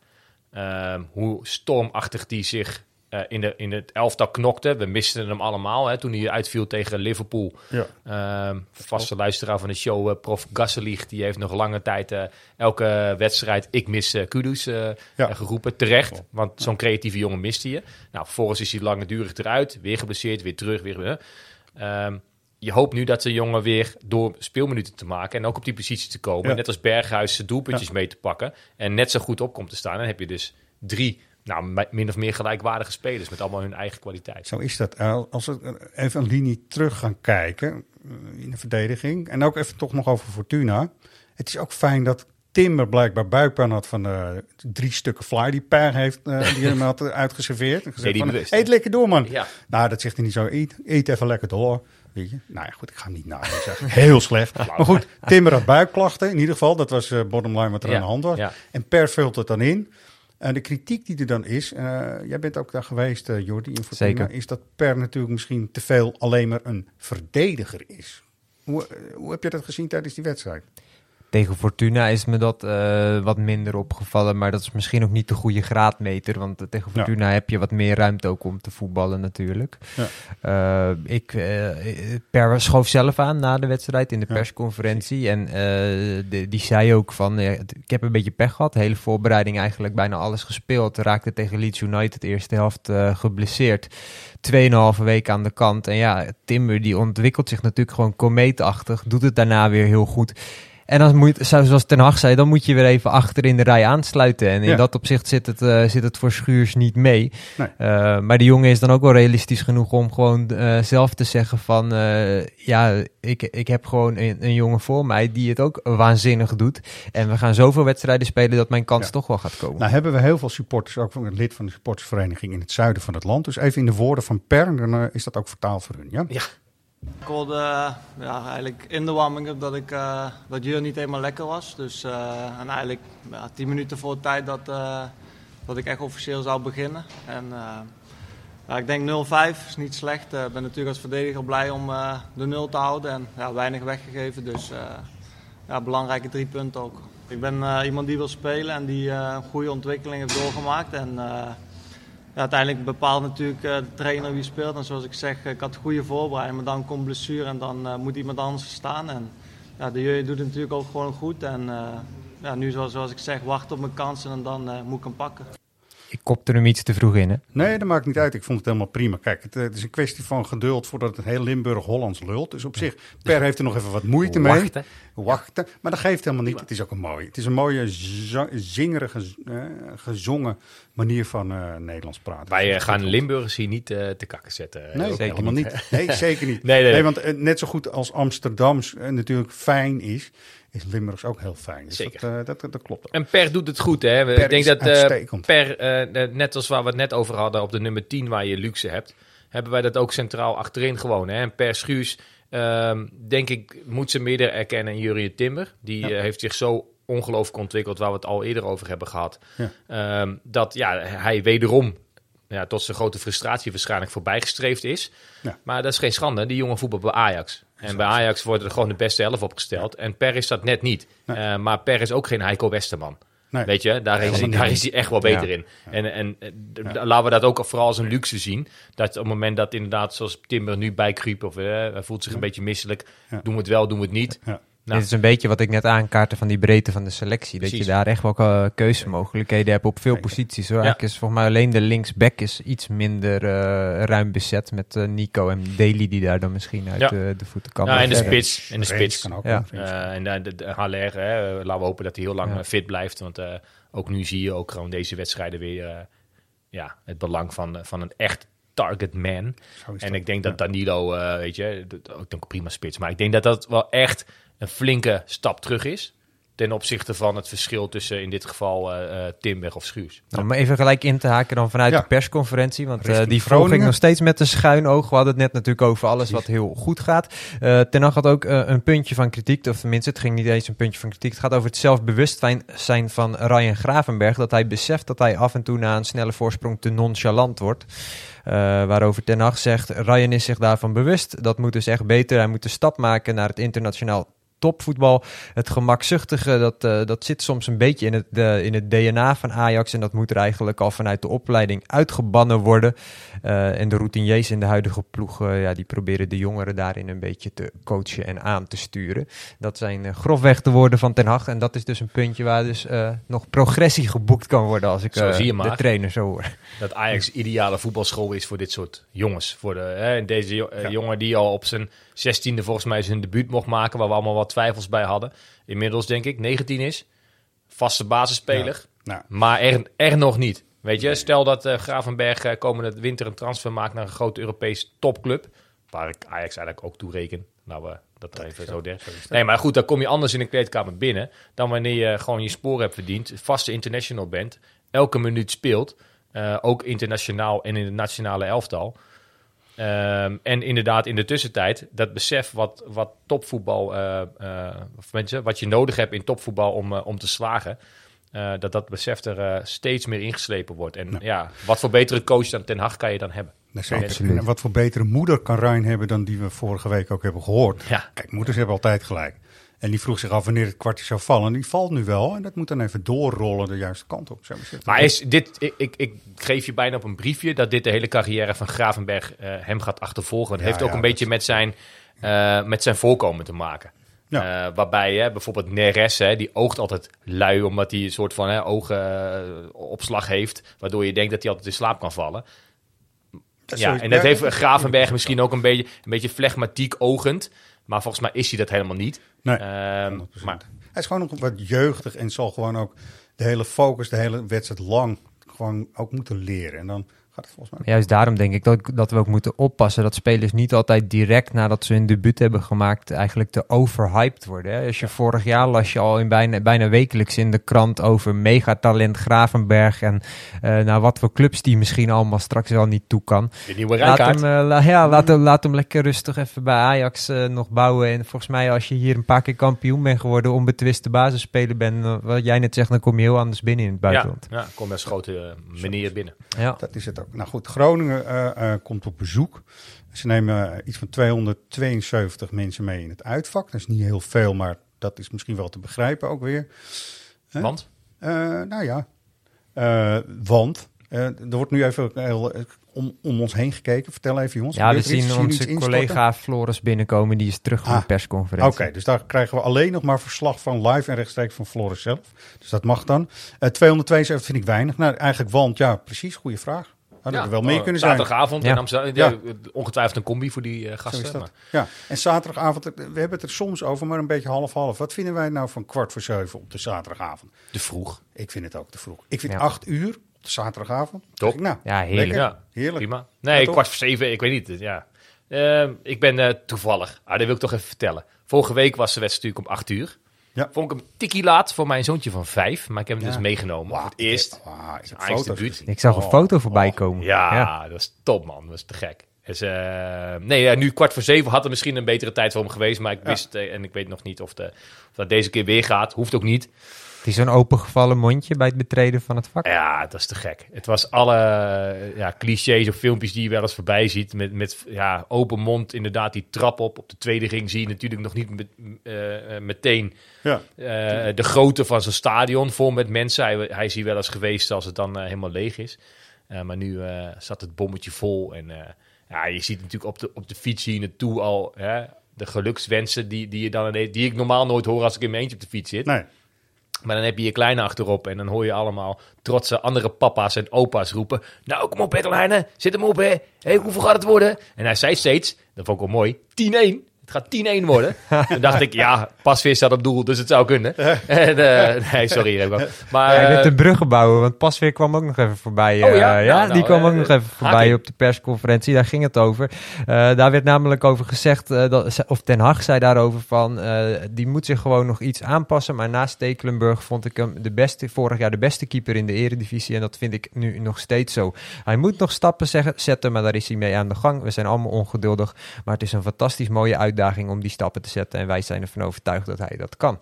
ehm, hoe stormachtig die zich eh, in, de, in het elftal knokte. We misten hem allemaal hè, toen hij uitviel tegen Liverpool. Ja. Ehm, vaste luisteraar van de show, eh, prof Gasselig, die heeft nog lange tijd eh, elke wedstrijd ik mis Kudus Ja. geroepen. Terecht, want zo'n creatieve jongen miste je. Nou, vervolgens is hij langdurig eruit, weer geblesseerd, weer terug. Weer, eh. Ehm, je hoopt nu dat de jongen weer door speelminuten te maken en ook op die positie te komen. Ja. Net als Berghuis zijn doelpuntjes mee te pakken en net zo goed op komt te staan. Dan heb je dus drie, nou, mi- min of meer gelijkwaardige spelers met allemaal hun eigen kwaliteit. Zo is dat. Eh, Als we even een linie terug gaan kijken eh, in de verdediging. En ook even toch nog over Fortuna. Het is ook fijn dat Timber blijkbaar buikpijn had van de drie stukken fly die Per heeft, eh, die hem had uitgeserveerd. En gezegd van, eet lekker door man. Ja. Nou, dat zegt hij niet zo. Eet, eet even lekker door. Weet je? Nou ja, goed, ik ga hem niet na. Dat is eigenlijk heel slecht. Maar goed, Timber had buikklachten in ieder geval. Dat was eh bottom line wat er Ja, aan de hand was. ja. En Per vult het dan in. En de kritiek die er dan is, eh, jij bent ook daar geweest, eh Jordi, in Fortuna, Zeker. is dat Per natuurlijk misschien te veel alleen maar een verdediger is. Hoe, eh, hoe heb je dat gezien tijdens die wedstrijd? Tegen Fortuna is me dat eh, wat minder opgevallen, maar dat is misschien ook niet de goede graadmeter, want eh, tegen Ja. Fortuna heb je wat meer ruimte ook om te voetballen natuurlijk. Ja. Eh, ik, Per schoof zelf aan na de wedstrijd in de Ja, persconferentie en de- die zei ook van, ik heb een beetje pech gehad, de hele voorbereiding eigenlijk bijna alles gespeeld, raakte tegen Leeds United de eerste helft geblesseerd. Tweeënhalve week aan de kant. En ja, Timber die ontwikkelt zich natuurlijk gewoon komeetachtig. Doet het daarna weer heel goed. En dan moet, zoals Ten Hag zei, dan moet je weer even achter in de rij aansluiten. En in Ja. dat opzicht zit het, eh, zit het voor Schuurs niet mee. Nee. Eh, maar de jongen is dan ook wel realistisch genoeg om gewoon eh, zelf te zeggen van... eh, ja, ik, ik heb gewoon een, een jongen voor mij die het ook waanzinnig doet. En we gaan zoveel wedstrijden spelen dat mijn kans Ja. toch wel gaat komen. Nou hebben we heel veel supporters, ook van een lid van de supportersvereniging in het zuiden van het land. Dus even in de woorden van Per, dan is dat ook vertaald voor hun, ja? Ik hoorde eh, ja, eigenlijk in de warming-up dat, ik, eh, dat Jur niet helemaal lekker was. Dus, eh, en eigenlijk ja, tien minuten voor de tijd dat, dat ik echt officieel zou beginnen. En, ja, ik denk 0-5 is niet slecht. Ik ben natuurlijk als verdediger blij om de 0 te houden. En ja, weinig weggegeven, dus ja, belangrijke drie punten ook. Ik ben iemand die wil spelen en die een goede ontwikkeling heeft doorgemaakt. En, ja, uiteindelijk bepaalt natuurlijk eh, de trainer wie speelt. En zoals ik zeg, ik had goede voorbereiding, maar dan komt blessure en dan eh, moet iemand anders staan. En ja, de jeugd doet het natuurlijk ook gewoon goed. En eh, ja, nu, zoals, zoals ik zeg, wacht op mijn kansen en dan eh, moet ik hem pakken. Ik kopte hem iets te vroeg in, hè? Nee, dat maakt niet uit. Ik vond het helemaal prima. Kijk, het, het is een kwestie van geduld voordat het heel Limburg-Hollands lult. Dus op zich, Per heeft er nog even wat moeite mee. Wachten. Wachten. Maar dat geeft helemaal niet. Het is ook een mooie. Het is een mooie, zingerige, eh, gezongen manier van eh, Nederlands praten. Wij eh, gaan Limburgers hier niet eh, te kakken zetten. Nee, Ook helemaal niet. niet. Nee, zeker niet. Nee, nee, nee. want net zo goed als Amsterdams natuurlijk fijn is, is Limburgs ook heel fijn. Dus Zeker. Dat, eh, dat, dat klopt. En Per doet het goed, hè? Per ik denk dat eh. Per, eh, net als waar we het net over hadden op de nummer 10, waar je luxe hebt, hebben wij dat ook centraal achterin gewoon. Hè? En Per Schuurs, ehm, denk ik, moet ze meer erkennen in Jurien Timber. Die Ja. heeft zich zo ongelooflijk ontwikkeld, waar we het al eerder over hebben gehad. Ja. Ehm, dat ja, hij wederom ja, tot zijn grote frustratie waarschijnlijk voorbijgestreefd is. Ja. Maar dat is geen schande. Die jongen voetbal bij Ajax. En bij Ajax worden er gewoon de beste elf opgesteld. En Per is dat net niet. Nee. Eh, maar Per is ook geen Heiko Westerman. Nee. Weet je, daar, is hij, daar is hij echt wel beter Ja. in. En, en eh, laten we dat ook vooral als een luxe zien. Dat op het moment dat inderdaad, zoals Timber nu bijkruipt... of eh, hij voelt zich een beetje misselijk. Doen we het wel, doen we het niet. Nou. Dit is een beetje wat ik net aankaartte van die breedte van de selectie. Dat je daar echt wel eh, keuzemogelijkheden hebt op veel posities. Hoor. Ja. Eigenlijk is volgens mij alleen de linksback is iets minder eh, ruim bezet met eh, Nico en Daly die daar dan misschien uit Ja. de, de voeten kan. Ja, en de spits. En de spits. kan ook Ja. Eh, en de, de, de Haller, hè, laten we hopen dat hij heel lang Ja. fit blijft. Want eh, ook nu zie je ook gewoon deze wedstrijden weer eh, ja, het belang van, van een echt target man. En ik denk dat. Danilo, eh, weet je, ook een prima spits. Maar ik denk dat dat wel echt een flinke stap terug is. Ten opzichte van het verschil tussen in dit geval eh eh, Timber of Schuurs. Nou, om even gelijk in te haken dan vanuit Ja. de persconferentie. Want eh, die volg ik nog steeds met een schuin oog. We hadden het net natuurlijk over alles Precies. wat heel goed gaat. Eh Ten Hag had ook een puntje van kritiek. Of tenminste, het ging niet eens een puntje van kritiek. Het gaat over het zelfbewustzijn zijn van Ryan Gravenberg. Dat hij beseft dat hij af en toe na een snelle voorsprong te nonchalant wordt. Eh, waarover Ten Hag zegt, Ryan is zich daarvan bewust. Dat moet dus echt beter. Hij moet de stap maken naar het internationaal topvoetbal. Het gemakzuchtige, dat, eh, dat zit soms een beetje in het, in het DNA van Ajax. En dat moet er eigenlijk al vanuit de opleiding uitgebannen worden. Eh, en de routiniers in de huidige ploeg, eh, ja, die proberen de jongeren daarin een beetje te coachen en aan te sturen. Dat zijn grofweg de woorden van Ten Hag. En dat is dus een puntje waar dus nog progressie geboekt kan worden als ik de trainer zo hoor. Dat Ajax ideale voetbalschool is voor dit soort jongens. Voor de, hè, deze jongen die al op zijn zestiende volgens mij zijn debuut mocht maken, waar we allemaal wat twijfels bij hadden. Inmiddels denk ik 19 is. Vaste basisspeler. Nou, Maar er, er nog niet. Weet je, stel dat eh, Gravenberg eh, komende winter een transfer maakt naar een grote Europese topclub. Waar ik Ajax eigenlijk ook toe reken. Nou, we dat er even zo der. Nee, maar goed, dan kom je anders in de kleedkamer binnen. Dan wanneer je gewoon je spoor hebt verdiend. Vaste international bent. Elke minuut speelt. eh, ook internationaal en in het nationale elftal. Ehm, en inderdaad, in de tussentijd, dat besef wat, wat topvoetbal, eh, eh, of mensen, wat je nodig hebt in topvoetbal om, eh, om te slagen, eh, dat dat besef er steeds meer ingeslepen wordt. En Ja. ja. wat voor betere coach dan Ten Hag kan je dan hebben? En wat voor betere moeder kan Rijn hebben dan die we vorige week ook hebben gehoord. Ja. Kijk, moeders hebben altijd gelijk. En die vroeg zich af wanneer het kwartje zou vallen. Die valt nu wel. En dat moet dan even doorrollen de juiste kant op. Zeg maar. Maar is dit, ik, ik, ik geef je bijna op een briefje dat dit de hele carrière van Gravenberg eh, hem gaat achtervolgen. Het Ja, heeft ook ja, een beetje met zijn, eh, met zijn voorkomen te maken. Ja. Eh, waarbij hè, bijvoorbeeld Neres, hè, die oogt altijd lui omdat hij een soort van hè, ogenopslag heeft. Waardoor je denkt dat hij altijd in slaap kan vallen. Dat Ja, en dat heeft Gravenberg misschien ook een beetje, een beetje flegmatiek ogend. Maar volgens mij is hij dat helemaal niet. Nee, Ehm, 100%. maar Hij is gewoon nog wat jeugdig en zal gewoon ook de hele focus, de hele wedstrijd lang gewoon ook moeten leren. En dan gaat het volgens mij. Juist daarom denk ik dat, dat we ook moeten oppassen dat spelers niet altijd direct nadat ze hun debuut hebben gemaakt eigenlijk te overhyped worden. Hè. Als je vorig jaar las je al in bijna, bijna wekelijks in de krant over megatalent Gravenberg en eh naar wat voor clubs die misschien allemaal straks wel niet toe kan. de nieuwe Laat hem, eh, la- ja, laat, hem, laat hem lekker rustig even bij Ajax eh, nog bouwen. En volgens mij als je hier een paar keer kampioen bent geworden, onbetwiste basisspeler bent, wat jij net zegt, dan kom je heel anders binnen in het ja, buitenland. ja, kom als grote meneer binnen. Ja. Dat is het ook. Nou goed, Groningen eh, eh, komt op bezoek. Ze nemen eh, iets van 272 mensen mee in het uitvak. Dat is niet heel veel, maar dat is misschien wel te begrijpen ook weer. Want? Nou ja, want er wordt nu even heel, om, om ons heen gekeken. Vertel even jongens. Ja, we zien iets onze collega Floris binnenkomen. Die is terug van Ah, de persconferentie. Oké, dus daar krijgen we alleen nog maar verslag van live en rechtstreeks van Floris zelf. Dus dat mag dan. Eh 272 vind ik weinig. Nou, eigenlijk want, ja, precies, goede vraag. Hadden er wel meer oh, kunnen zijn. Zaterdagavond Ja. in Amsterdam. Ja. Ja, ongetwijfeld een combi voor die eh, gasten. dat. maar- Ja, en zaterdagavond, eh, we hebben het er soms over, maar een beetje half-half. Wat vinden wij nou van kwart voor zeven op de zaterdagavond? Te vroeg. Ik vind het ook te vroeg. Ik vind Ja. acht uur op de zaterdagavond. Top. ik, Nou, Ja, heerlijk. Ja, Heerlijk. prima. Nee, Ja, toch? kwart voor zeven, ik weet niet. Ja. Ehm, ik ben eh, toevallig, ah, dat wil ik toch even vertellen. Vorige week was de wedstrijd natuurlijk om acht uur. Ja. Vond ik hem tikkie laat voor mijn zoontje van vijf, maar ik heb hem Ja. dus meegenomen. Voor het eerst. wauw, ik foto's. Ik zag een Oh, foto voorbij oh. komen. Ja, dat is top man, dat is te gek. Dus, eh, nee, ja, nu kwart voor zeven had er misschien een betere tijd voor hem geweest. Maar ik wist, eh, en ik weet nog niet of, de, of dat deze keer weer gaat. Hoeft ook niet. Is zo'n opengevallen mondje bij het betreden van het vak. Ja, dat is te gek. Het was alle eh, ja, clichés of filmpjes die je wel eens voorbij ziet. Met, met ja, open mond, inderdaad, die trap op. Op de tweede ring zie je natuurlijk nog niet met, eh, eh, meteen Ja. eh, de grootte van zijn stadion vol met mensen. Hij, hij is hier wel eens geweest als het dan helemaal leeg is. Eh, maar nu eh, zat het bommetje vol. En eh, ja, je ziet natuurlijk op de, op de fiets hier naartoe al hè, de gelukswensen die, die, je dan, die ik normaal nooit hoor als ik in mijn eentje op de fiets zit. Nee. Maar dan heb je je kleine achterop en dan hoor je allemaal trotse andere papa's en opa's roepen. Nou, kom op Bertelheine, zit hem op hè. Hé, hoeveel gaat het worden? En hij zei steeds, dat vond ik wel mooi, 10-1. Het gaat 10-1 worden. Toen dacht ik, ja, Pasveer staat op doel, dus het zou kunnen. En, eh, nee, sorry. Remco. Maar, Ja, je bent eh, de bruggen bouwen, want Pasveer kwam ook nog even voorbij. Oh eh, ja? ja, Nou, die nou, kwam ook eh, nog even voorbij op de persconferentie. Daar ging het over. Eh, daar werd namelijk over gezegd, eh, dat, of Ten Hag zei daarover van, eh, die moet zich gewoon nog iets aanpassen. Maar naast Stekelenburg vond ik hem de beste, vorig jaar de beste keeper in de eredivisie. En dat vind ik nu nog steeds zo. Hij moet nog stappen zeggen, zetten, maar daar is hij mee aan de gang. We zijn allemaal ongeduldig. Maar het is een fantastisch mooie uitdaging om die stappen te zetten. En wij zijn ervan overtuigd dat hij dat kan.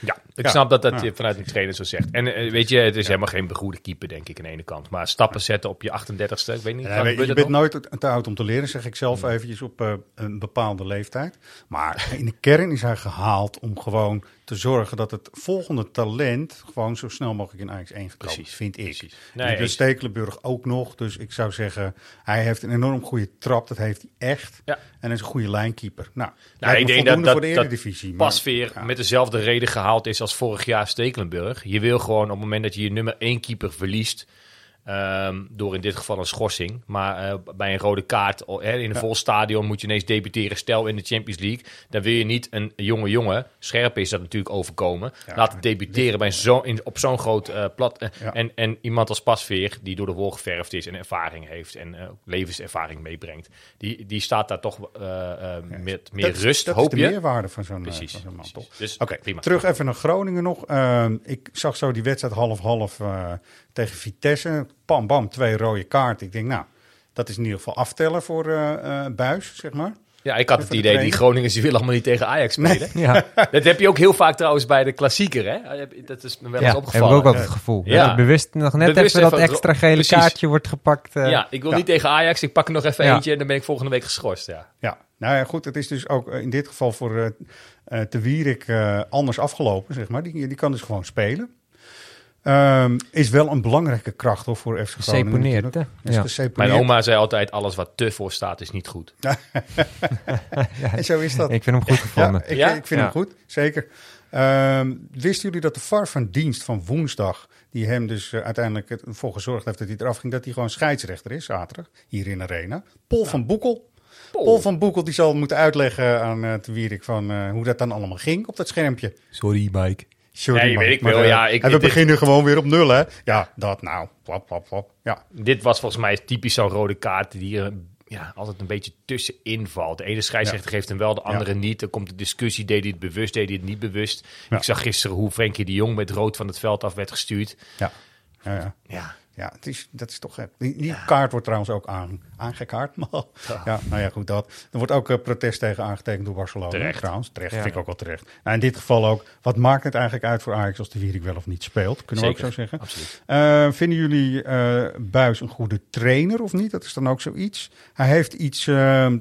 Ja, ik Ja. snap dat dat Ja. je vanuit een trainer zo zegt. En eh, weet je, het is helemaal geen begoede keeper, denk ik, aan de ene kant. Maar stappen zetten op je 38ste, ik weet niet. Ja, gaat- weet je, bent nog? nooit te oud om te leren, zeg ik zelf eventjes op eh, een bepaalde leeftijd. Maar in de kern is hij gehaald om gewoon te zorgen dat het volgende talent gewoon zo snel mogelijk in Ajax 1 gekomen Precies, vind ik. precies. Nee. Stekelenburg ook nog, dus ik zou zeggen, hij heeft een enorm goede trap, dat heeft hij echt. Ja. En hij is een goede lijnkeeper. Nou, Nou, ik denk dat, dat, voor de dat Eredivisie. maar- Pasveer ja. met dezelfde reden gehaald is als vorig jaar Stekelenburg. Je wil gewoon op het moment dat je je nummer één keeper verliest, ehm, door in dit geval een schorsing, maar eh, bij een rode kaart oh, in een vol stadion moet je ineens debuteren. Stel in de Champions League, dan wil je niet een jonge jongen, scherp is dat natuurlijk overkomen, Ja. laten debuteren bij zo, in, op zo'n groot eh, plat. eh, Ja. en, en iemand als Pasveer, die door de wol geverfd is en ervaring heeft en levenservaring meebrengt, die, die staat daar toch met meer Dat is- rust, dat is de meerwaarde van zo'n Precies. van zo'n man, precies. toch? Dus Oké, prima. terug even naar Groningen nog. Ehm, ik zag zo die wedstrijd half-half tegen Vitesse. Pam, bam, twee rode kaarten. Ik denk, nou, dat is in ieder geval aftellen voor eh, eh, Buis, zeg maar. Ja, ik had het idee, die. Groningers die willen allemaal niet tegen Ajax spelen. Ja, Dat heb je ook heel vaak trouwens bij de klassieker, hè? Dat is me wel eens ja heb ik opgevallen. ook altijd het gevoel. Ja. Dat Bewust nog net Bewust even dat extra gele precies. kaartje wordt gepakt. eh. Ja, ik wil Ja. niet tegen Ajax, ik pak er nog even Ja. eentje en dan ben ik volgende week geschorst, ja. Ja, nou ja, goed. Het is dus ook in dit geval voor eh eh, Te Wierik anders afgelopen, zeg maar. Die, die kan dus gewoon spelen. Ehm, is wel een belangrijke kracht hoor, voor FC Groningen. Hè? Is Ja. Mijn oma zei altijd, alles wat te voor staat is niet goed. En zo is dat. Ik vind hem goed gevonden. Ja, ik, Ja? ik vind Ja. hem goed, zeker. Ehm, wisten jullie dat de VAR van dienst van woensdag, die hem dus eh, uiteindelijk ervoor gezorgd heeft dat hij eraf ging, dat hij gewoon scheidsrechter is, zaterdag, hier in Arena? Paul van Boekel. Paul van Boekel die zal moeten uitleggen aan uh, Wierik van eh, hoe dat dan allemaal ging op dat schermpje. Sorry, Mike. Sorry, Nee, man, weet ik wel, eh, ja, ik- en we dit- beginnen gewoon weer op nul, hè? Ja, dat nou. Plap, plap, plap. Ja, Dit was volgens mij typisch zo'n rode kaart die er ja, altijd een beetje tussenin valt. De ene scheidsrechter geeft hem wel, de andere niet. Dan komt de discussie, deed hij het bewust, deed hij het niet bewust. Ja. Ik zag gisteren hoe Frenkie de Jong met rood van het veld af werd gestuurd. ja, ja. ja. Ja, het is, dat is toch... Die, die kaart wordt trouwens ook aan, aangekaart. Maar, ja, nou ja, goed, dat. Er wordt ook eh, protest tegen aangetekend door Barcelona. Terecht. Trouwens, terecht. Ja. Vind ik ook wel terecht. Nou, in dit geval ook, wat maakt het eigenlijk uit voor Ajax als de Wierik wel of niet speelt? Kunnen we ook zo zeggen. absoluut. Eh, vinden jullie eh Buis een goede trainer of niet? Dat is dan ook zoiets. Hij heeft iets, eh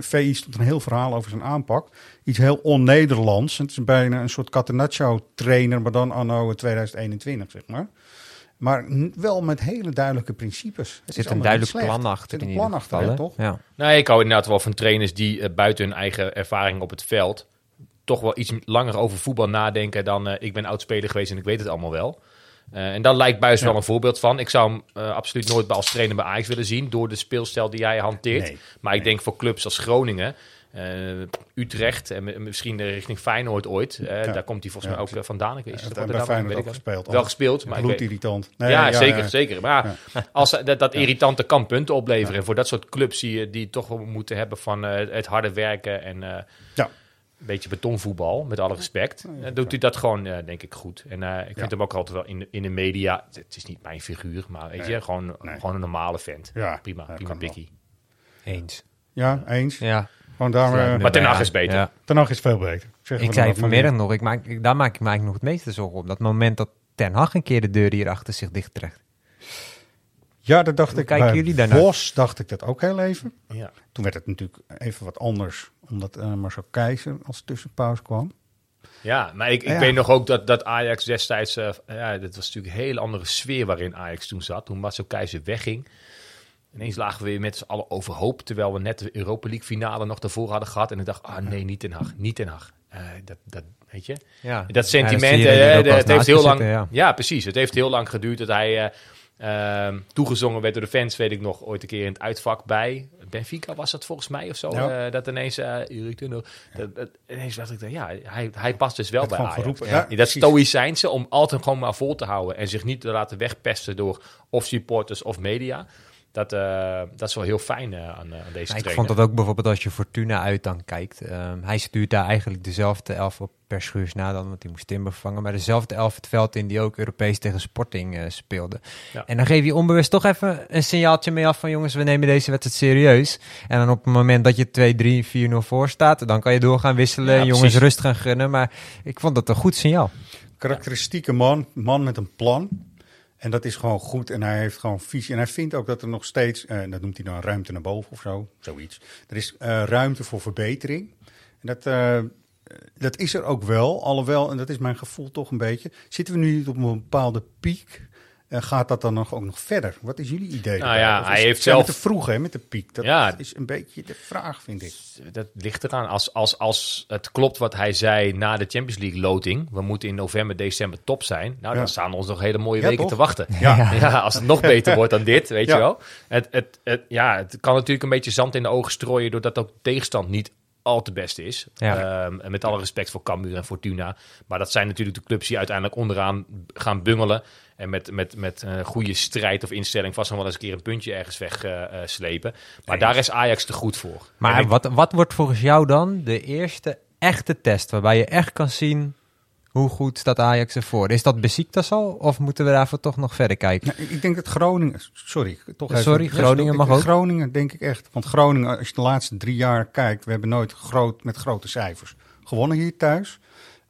VI stond een heel verhaal over zijn aanpak. Iets heel on-Nederlands. Het is bijna een soort Catenaccio-trainer, maar dan anno 2021, zeg maar. Maar wel met hele duidelijke principes. Het Er is zit een duidelijk plan Er achter zit in een ieder plan achter, geval, hè, toch? Ja. Nou, ik hou inderdaad wel van trainers die eh, buiten hun eigen ervaring op het veld toch wel iets langer over voetbal nadenken dan eh, ik ben oudspeler geweest en ik weet het allemaal wel. Eh, en daar lijkt Buis wel een voorbeeld van. Ik zou hem absoluut nooit als trainer bij Ajax willen zien door de speelstijl die hij hanteert. Nee, maar ik denk voor clubs als Groningen, Utrecht en misschien richting Feyenoord ooit. eh, Ja. Daar komt hij volgens Ja, mij ook eh, vandaan. Ik weet heeft bij Feyenoord weet ook ik wel. gespeeld. Wel gespeeld, maar Bloedirritant. Nee, ja, zeker, ja. zeker. Maar als dat, dat irritante kan punten opleveren. En voor dat soort clubs die, je- die toch moeten hebben van eh, het harde werken en eh, Ja. een beetje betonvoetbal, met alle respect. Dan doet hij dat gewoon, eh, denk ik, goed. En eh, ik vind Ja. hem ook altijd wel in, de- in de media. Het is niet mijn figuur, maar weet Nee. je, gewoon, Nee. gewoon een normale vent. Ja, prima, ja, prima pikkie. Eens. Ja, eens. Ja. Gewoon daar, Sluit eh, Maar Ten Hag is beter. Ja. Ten Hag is veel beter. Zeggen Ik zei vanmiddag nog, ik maak, ik- daar maak ik me eigenlijk nog het meeste zorgen om. Dat moment dat Ten Hag een keer de deur hier achter zich dicht trekt. Ja, dat dacht Hoe ik kijken jullie daarnaar? Bos dacht ik dat ook heel even. Ja. Toen werd het natuurlijk even wat anders, omdat eh Marcel Keizer als tussenpauze kwam. Ja, maar ik, ik Ja. weet nog ook dat, dat Ajax destijds... eh, ja, dat was natuurlijk een hele andere sfeer waarin Ajax toen zat. Toen Marcel Keizer wegging. Ineens lagen we weer met z'n allen overhoop. Terwijl we net de Europa League finale nog daarvoor hadden gehad. En ik dacht, ah nee, niet Den Haag, niet Den Haag. Eh, dat, dat, weet je? Ja. Dat sentiment, Ja, dan eh, ook wel het heeft heel lang... zitten, ja. ja. precies. Het heeft heel lang geduurd dat hij... eh, ehm, toegezongen werd door de fans, weet ik nog, ooit een keer in het uitvak bij Benfica was dat volgens mij of zo. Ja. dat ineens, Erik ten Hag- dat, dat, ineens dacht ik, ja, hij, hij past dus wel bij Ajax. Ja, Ja, dat stoïcijnse om altijd gewoon maar vol te houden en zich niet te laten wegpesten door of supporters of media. Dat, eh, dat is wel heel fijn eh, aan, eh, aan deze Nou, ik vond dat ook bijvoorbeeld als je Fortuna uit dan kijkt. Ehm, hij stuurt daar eigenlijk dezelfde elf op per schuurs na dan, want hij moest Timber vervangen. Maar dezelfde elf het veld in die ook Europees tegen Sporting eh, speelde. Ja. En dan geef je onbewust toch even een signaaltje mee af van jongens, we nemen deze wedstrijd serieus. En dan op het moment dat je 2, 3, 4, 0 voor staat, dan kan je door gaan wisselen, Ja, jongens precies. rust gaan gunnen. Maar ik vond dat een goed signaal. Karakteristieke man, man met een plan. En dat is gewoon goed en hij heeft gewoon visie. En hij vindt ook dat er nog steeds, eh, dat noemt hij dan ruimte naar boven of zo, zoiets. Er is eh, ruimte voor verbetering. En dat, eh, dat is er ook wel, alhoewel, en dat is mijn gevoel toch een beetje. Zitten we nu op een bepaalde piek? Eh, gaat dat dan nog, ook nog verder? Wat is jullie idee? Nou ja, hij heeft zelf- te vroeg hè, met de piek. Dat Ja. is een beetje de vraag, vind ik. dat ligt eraan. Als, als, als het klopt wat hij zei na de Champions League loting, we moeten in november, december top zijn. Nou, Ja. dan staan ons nog hele mooie Ja, weken toch? te wachten. Ja. Ja, als het nog beter wordt dan dit, weet Ja. je wel. Het, het, het, ja, het kan natuurlijk een beetje zand in de ogen strooien, doordat ook tegenstand niet al te best is. Ja. Ehm, en met alle respect voor Cambuur en Fortuna. Maar dat zijn natuurlijk de clubs die uiteindelijk onderaan gaan bungelen. En met, met, met een goede strijd of instelling vast nog wel eens een keer een puntje ergens wegslepen. slepen. maar daar is Ajax te goed voor. Maar ik- wat, wat wordt volgens jou dan de eerste echte test waarbij je echt kan zien hoe goed staat Ajax ervoor? Is dat Besiktas al of moeten we daarvoor toch nog verder kijken? Nou, ik denk dat Groningen. Sorry, toch even. Sorry, Groningen mag ook. Groningen denk ik echt. Want Groningen, als je de laatste drie jaar kijkt, we hebben nooit groot met grote cijfers gewonnen hier thuis.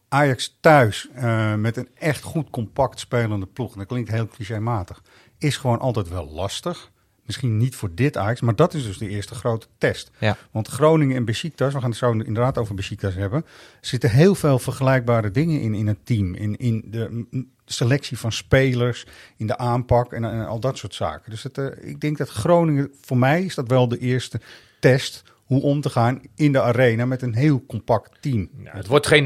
Ajax thuis eh, met een echt goed compact spelende ploeg. En dat klinkt heel clichématig. Is gewoon altijd wel lastig. Misschien niet voor dit Ajax, maar dat is dus de eerste grote test. Ja. Want Groningen en Besiktas, we gaan het zo inderdaad over Besiktas hebben, zitten heel veel vergelijkbare dingen in in het team. In, in de selectie van spelers, in de aanpak en, en al dat soort zaken. Dus het, eh, ik denk dat Groningen, voor mij is dat wel de eerste test hoe om te gaan in de arena met een heel compact team. Ja, het wordt geen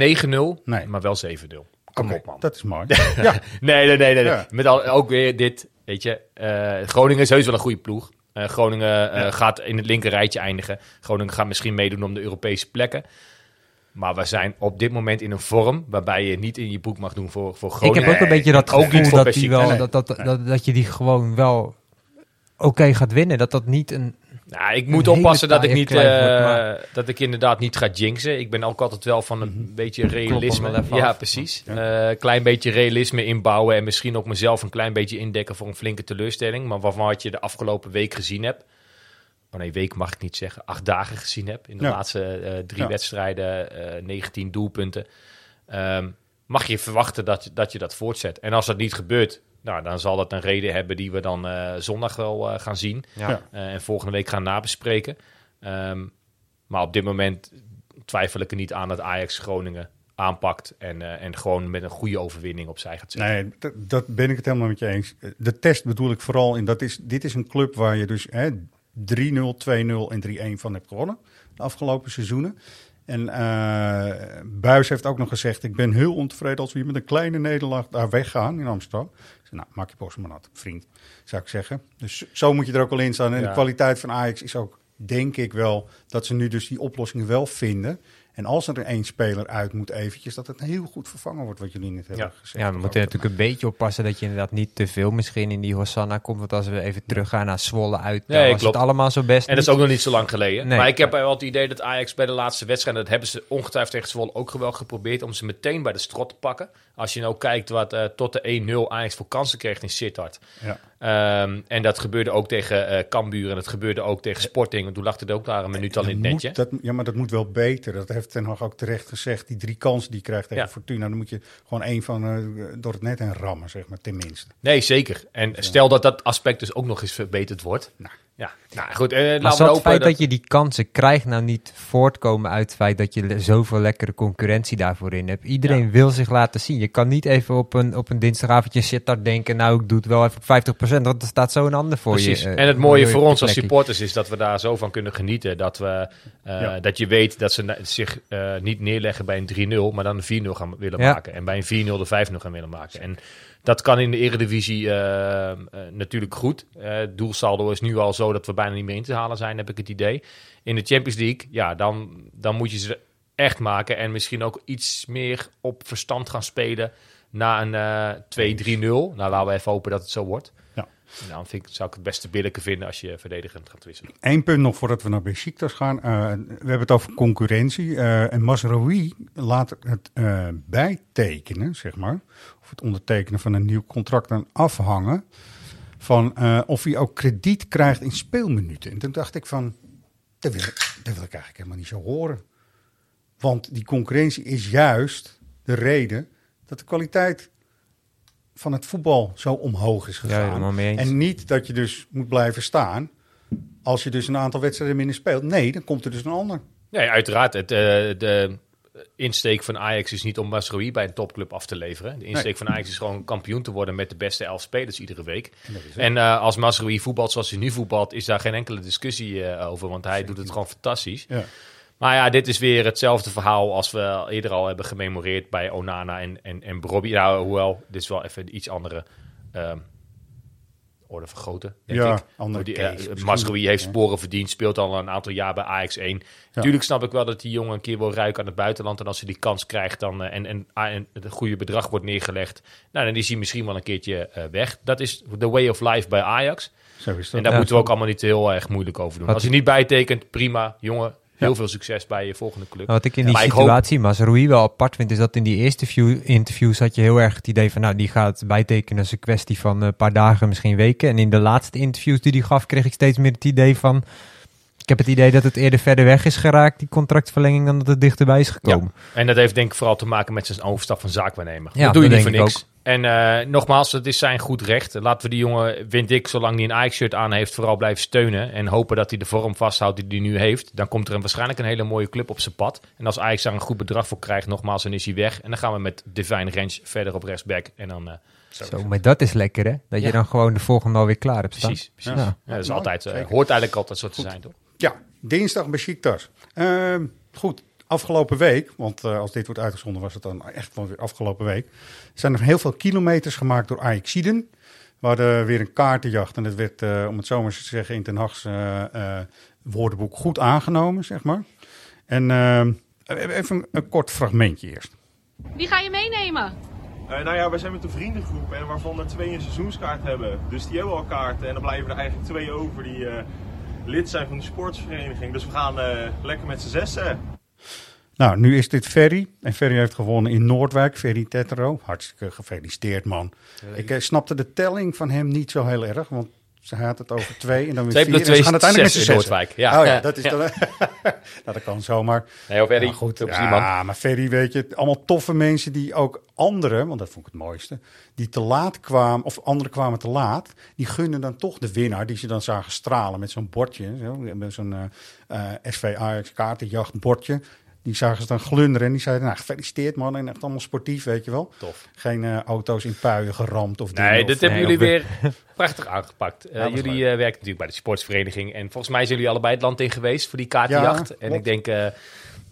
9-0, Nee. maar wel 7-0. Kom op, man. Dat is mooi. ja, Nee, nee, nee. nee. Ja. Met al, ook weer dit, weet je. eh, Groningen is heus wel een goede ploeg. Eh, Groningen eh, gaat in het linker rijtje eindigen. Groningen gaat misschien meedoen om de Europese plekken. Maar we zijn op dit moment in een vorm waarbij je niet in je boek mag doen voor, voor Ik Groningen. heb ook een beetje dat gevoel dat, die wel, dat, dat, dat, dat je die gewoon wel oké gaat winnen. Dat dat niet een... Nou, ik moet oppassen dat ik, niet, wordt, eh, dat ik inderdaad niet ga jinxen. Ik ben ook altijd wel van een beetje realisme. Ja, af. precies. Een klein beetje realisme inbouwen en misschien ook mezelf een klein beetje indekken voor een flinke teleurstelling. Maar waarvan wat je de afgelopen week gezien hebt. Maar nee, week mag ik niet zeggen. Acht dagen gezien heb. In de Ja. laatste eh, drie Ja. wedstrijden, eh 19 doelpunten. Ehm, mag je verwachten dat, dat je dat voortzet. En als dat niet gebeurt, nou, dan zal dat een reden hebben die we dan eh, zondag wel eh, gaan zien. Ja. Eh, en volgende week gaan nabespreken. Ehm, maar op dit moment twijfel ik er niet aan dat Ajax Groningen aanpakt. En, eh, en gewoon met een goede overwinning opzij gaat zetten. Nee, dat, dat ben ik het helemaal met je eens. De test bedoel ik vooral in, dat is, dit is een club waar je dus hè, 3-0, 2-0 en 3-1 van hebt gewonnen de afgelopen seizoenen. En eh Buis heeft ook nog gezegd, ik ben heel ontevreden als we hier met een kleine nederlaag daar weggaan in Amsterdam. Ik zei, nou, maak je post maar nat, vriend, zou ik zeggen. Dus zo moet je er ook al in staan. En Ja. de kwaliteit van Ajax is ook, denk ik wel, dat ze nu dus die oplossingen wel vinden. En als er één speler uit moet eventjes, dat het heel goed vervangen wordt, wat jullie net hebben Ja. gezegd. Ja, we moeten natuurlijk een beetje oppassen dat je inderdaad niet te veel misschien in die Hosanna komt. Want als we even teruggaan naar Zwolle uit, dan Nee, was klopt. het allemaal zo best En dat is ook nog niet zo lang geleden. Nee. Maar ik heb wel het idee dat Ajax bij de laatste wedstrijd... dat hebben ze ongetwijfeld tegen Zwolle ook wel geprobeerd... om ze meteen bij de strot te pakken. Als je nou kijkt wat eh, tot de 1-0 Ajax voor kansen kreeg in Sittard. Ja. Ehm, en dat gebeurde ook tegen eh Cambuur en dat gebeurde ook tegen Sporting. Want toen lag het ook daar een minuut al in het netje. dat, ja, maar dat moet wel beter. Dat heeft Ten Hag ook terecht gezegd. Die drie kansen die je krijgt tegen Ja. Fortuna, dan moet je gewoon één van eh, door het net heen rammen, zeg maar, tenminste. Nee, zeker. En stel dat dat aspect dus ook nog eens verbeterd wordt. Nou. Ja, nou goed. eh Maar zal het feit dat... je die kansen krijgt nou niet voortkomen uit het feit dat je zoveel lekkere concurrentie daarvoor in hebt? Iedereen wil zich laten zien. Je kan niet even op een, op een dinsdagavondje zitten denken, nou ik doe het wel even op 50%, want er staat zo een ander voor Precies. je. eh, en het mooie voor ons als supporters is dat we daar zo van kunnen genieten. Dat, we, eh, Ja. dat je weet dat ze zich eh, niet neerleggen bij een 3-0, maar dan een 4-0 gaan willen Ja. maken. En bij een 4-0 de 5-0 gaan willen maken. En dat kan in de Eredivisie eh, eh, natuurlijk goed. Eh, het doelsaldo is nu al zo dat we bijna niet meer in te halen zijn, heb ik het idee. In de Champions League, ja, dan, dan moet je ze echt maken. En misschien ook iets meer op verstand gaan spelen na een eh 2-3-0. Nou, laten we even hopen dat het zo wordt. En dan vind ik, zou ik het beste billijke vinden als je verdedigend gaat wisselen. Eén punt nog voordat we naar Besiktas gaan. Eh, we hebben het over concurrentie. eh, en Masraoui laat het eh, bijtekenen, zeg maar. Of het ondertekenen van een nieuw contract dan afhangen. Van of hij ook krediet krijgt in speelminuten. En toen dacht ik van, dat wil, dat wil ik eigenlijk helemaal niet zo horen. Want die concurrentie is juist de reden dat de kwaliteit van het voetbal zo omhoog is gegaan. helemaal mee eens. En niet dat je dus moet blijven staan als je dus een aantal wedstrijden minder speelt. Nee, dan komt er dus een ander. Nee, uiteraard. Het, eh, de insteek van Ajax is niet om Masroi bij een topclub af te leveren. De insteek Nee. van Ajax is gewoon kampioen te worden met de beste elf spelers iedere week. En eh, als Masroi voetbalt zoals hij nu voetbalt, is daar geen enkele discussie eh, over. Want hij doet het gewoon fantastisch. Ja. Maar ja, dit is weer hetzelfde verhaal als we eerder al hebben gememoreerd bij Onana en, en, en Brobby. Nou, hoewel, dit is wel even iets andere ehm, orde van grootte, denk Ja, ik. andere Die. Masrui heeft sporen verdiend, speelt al een aantal jaar bij Ajax 1. Natuurlijk snap ik wel dat die jongen een keer wil ruiken aan het buitenland. En als hij die kans krijgt dan, eh, en, en, ah, en het goede bedrag wordt neergelegd, nou, dan is hij misschien wel een keertje eh, weg. Dat is the way of life bij Ajax. Zo is dat. En daar Ja. moeten we ook allemaal niet heel erg moeilijk over doen. Had Als je niet bijtekent, prima, jongen. Heel veel succes bij je volgende club. Wat ik in die Maar hoop- situatie Mazraoui wel apart vind, is dat in die eerste view, interviews had je heel erg het idee van, nou, die gaat bijtekenen als een kwestie van een paar dagen, misschien weken. En in de laatste interviews die hij gaf, kreeg ik steeds meer het idee van, ik heb het idee dat het eerder verder weg is geraakt, die contractverlenging, dan dat het dichterbij is gekomen. En dat heeft denk ik vooral te maken met zijn overstap van zaakwaarnemer. Ja, dat doe je dat niet voor denk ik niks. En eh, nogmaals, het is zijn goed recht. Laten we die jongen, vind ik, zolang hij een Ajax-shirt aan heeft, vooral blijven steunen. En hopen dat hij de vorm vasthoudt die hij nu heeft. Dan komt er een, waarschijnlijk een hele mooie club op zijn pad. En als Ajax daar een goed bedrag voor krijgt, nogmaals, dan is hij weg. En dan gaan we met Divine Range verder op rechtsback. En dan, eh, Zo, maar dat is lekker, hè? Dat Ja. je dan gewoon de volgende alweer klaar hebt staan. precies. precies. Ja. Ja, dat is altijd, eh, hoort eigenlijk altijd zo te zijn, toch? Ja, dinsdag Besiktas. Ehm goed, afgelopen week, want eh, als dit wordt uitgezonden was het dan echt wel weer afgelopen week, zijn er heel veel kilometers gemaakt door Ajaxiden. We hadden weer een kaartenjacht en het werd, eh, om het zo maar te zeggen, in Ten Hag's eh, eh, woordenboek goed aangenomen, zeg maar. En ehm, even een, een kort fragmentje eerst. Wie ga je meenemen? Eh, nou ja, wij zijn met een vriendengroep en waarvan er twee een seizoenskaart hebben. Dus die hebben al kaarten en dan blijven er eigenlijk twee over die eh, lid zijn van de sportsvereniging. Dus we gaan eh, lekker met z'n zessen. Nou, nu is dit Ferry. En Ferry heeft gewonnen in Noordwijk. Ferry Tetero. Hartstikke gefeliciteerd, man. Ik eh, snapte de telling van hem niet zo heel erg. Want ze had het over twee en dan weer Twee vier. en twee ze gaan is uiteindelijk zes met in z'n zessen. Noordwijk. Ja. Oh ja, Ja. dat is Ja. dan... nou, dat kan zomaar. Nee, of Ferry, Ja, goed. Ja, man. maar Ferry, weet je, allemaal toffe mensen die ook anderen, want dat vond ik het mooiste, die te laat kwamen, of anderen kwamen te laat, die gunnen dan toch de winnaar, die ze dan zagen stralen met zo'n bordje, zo, met zo'n eh, eh, SV Ajax kaartenjacht bordje. Die zagen ze dan glunderen en die zeiden, nou, gefeliciteerd man, en echt allemaal sportief, weet je wel. Tof. Geen eh, auto's in puien geramd of dingen. Nee, of, dit hebben jullie of- weer prachtig aangepakt. Eh, Ja, jullie eh, werken natuurlijk bij de sportsvereniging. En volgens mij zijn jullie allebei het land in geweest voor die kaartenjacht. Ja, en ik denk,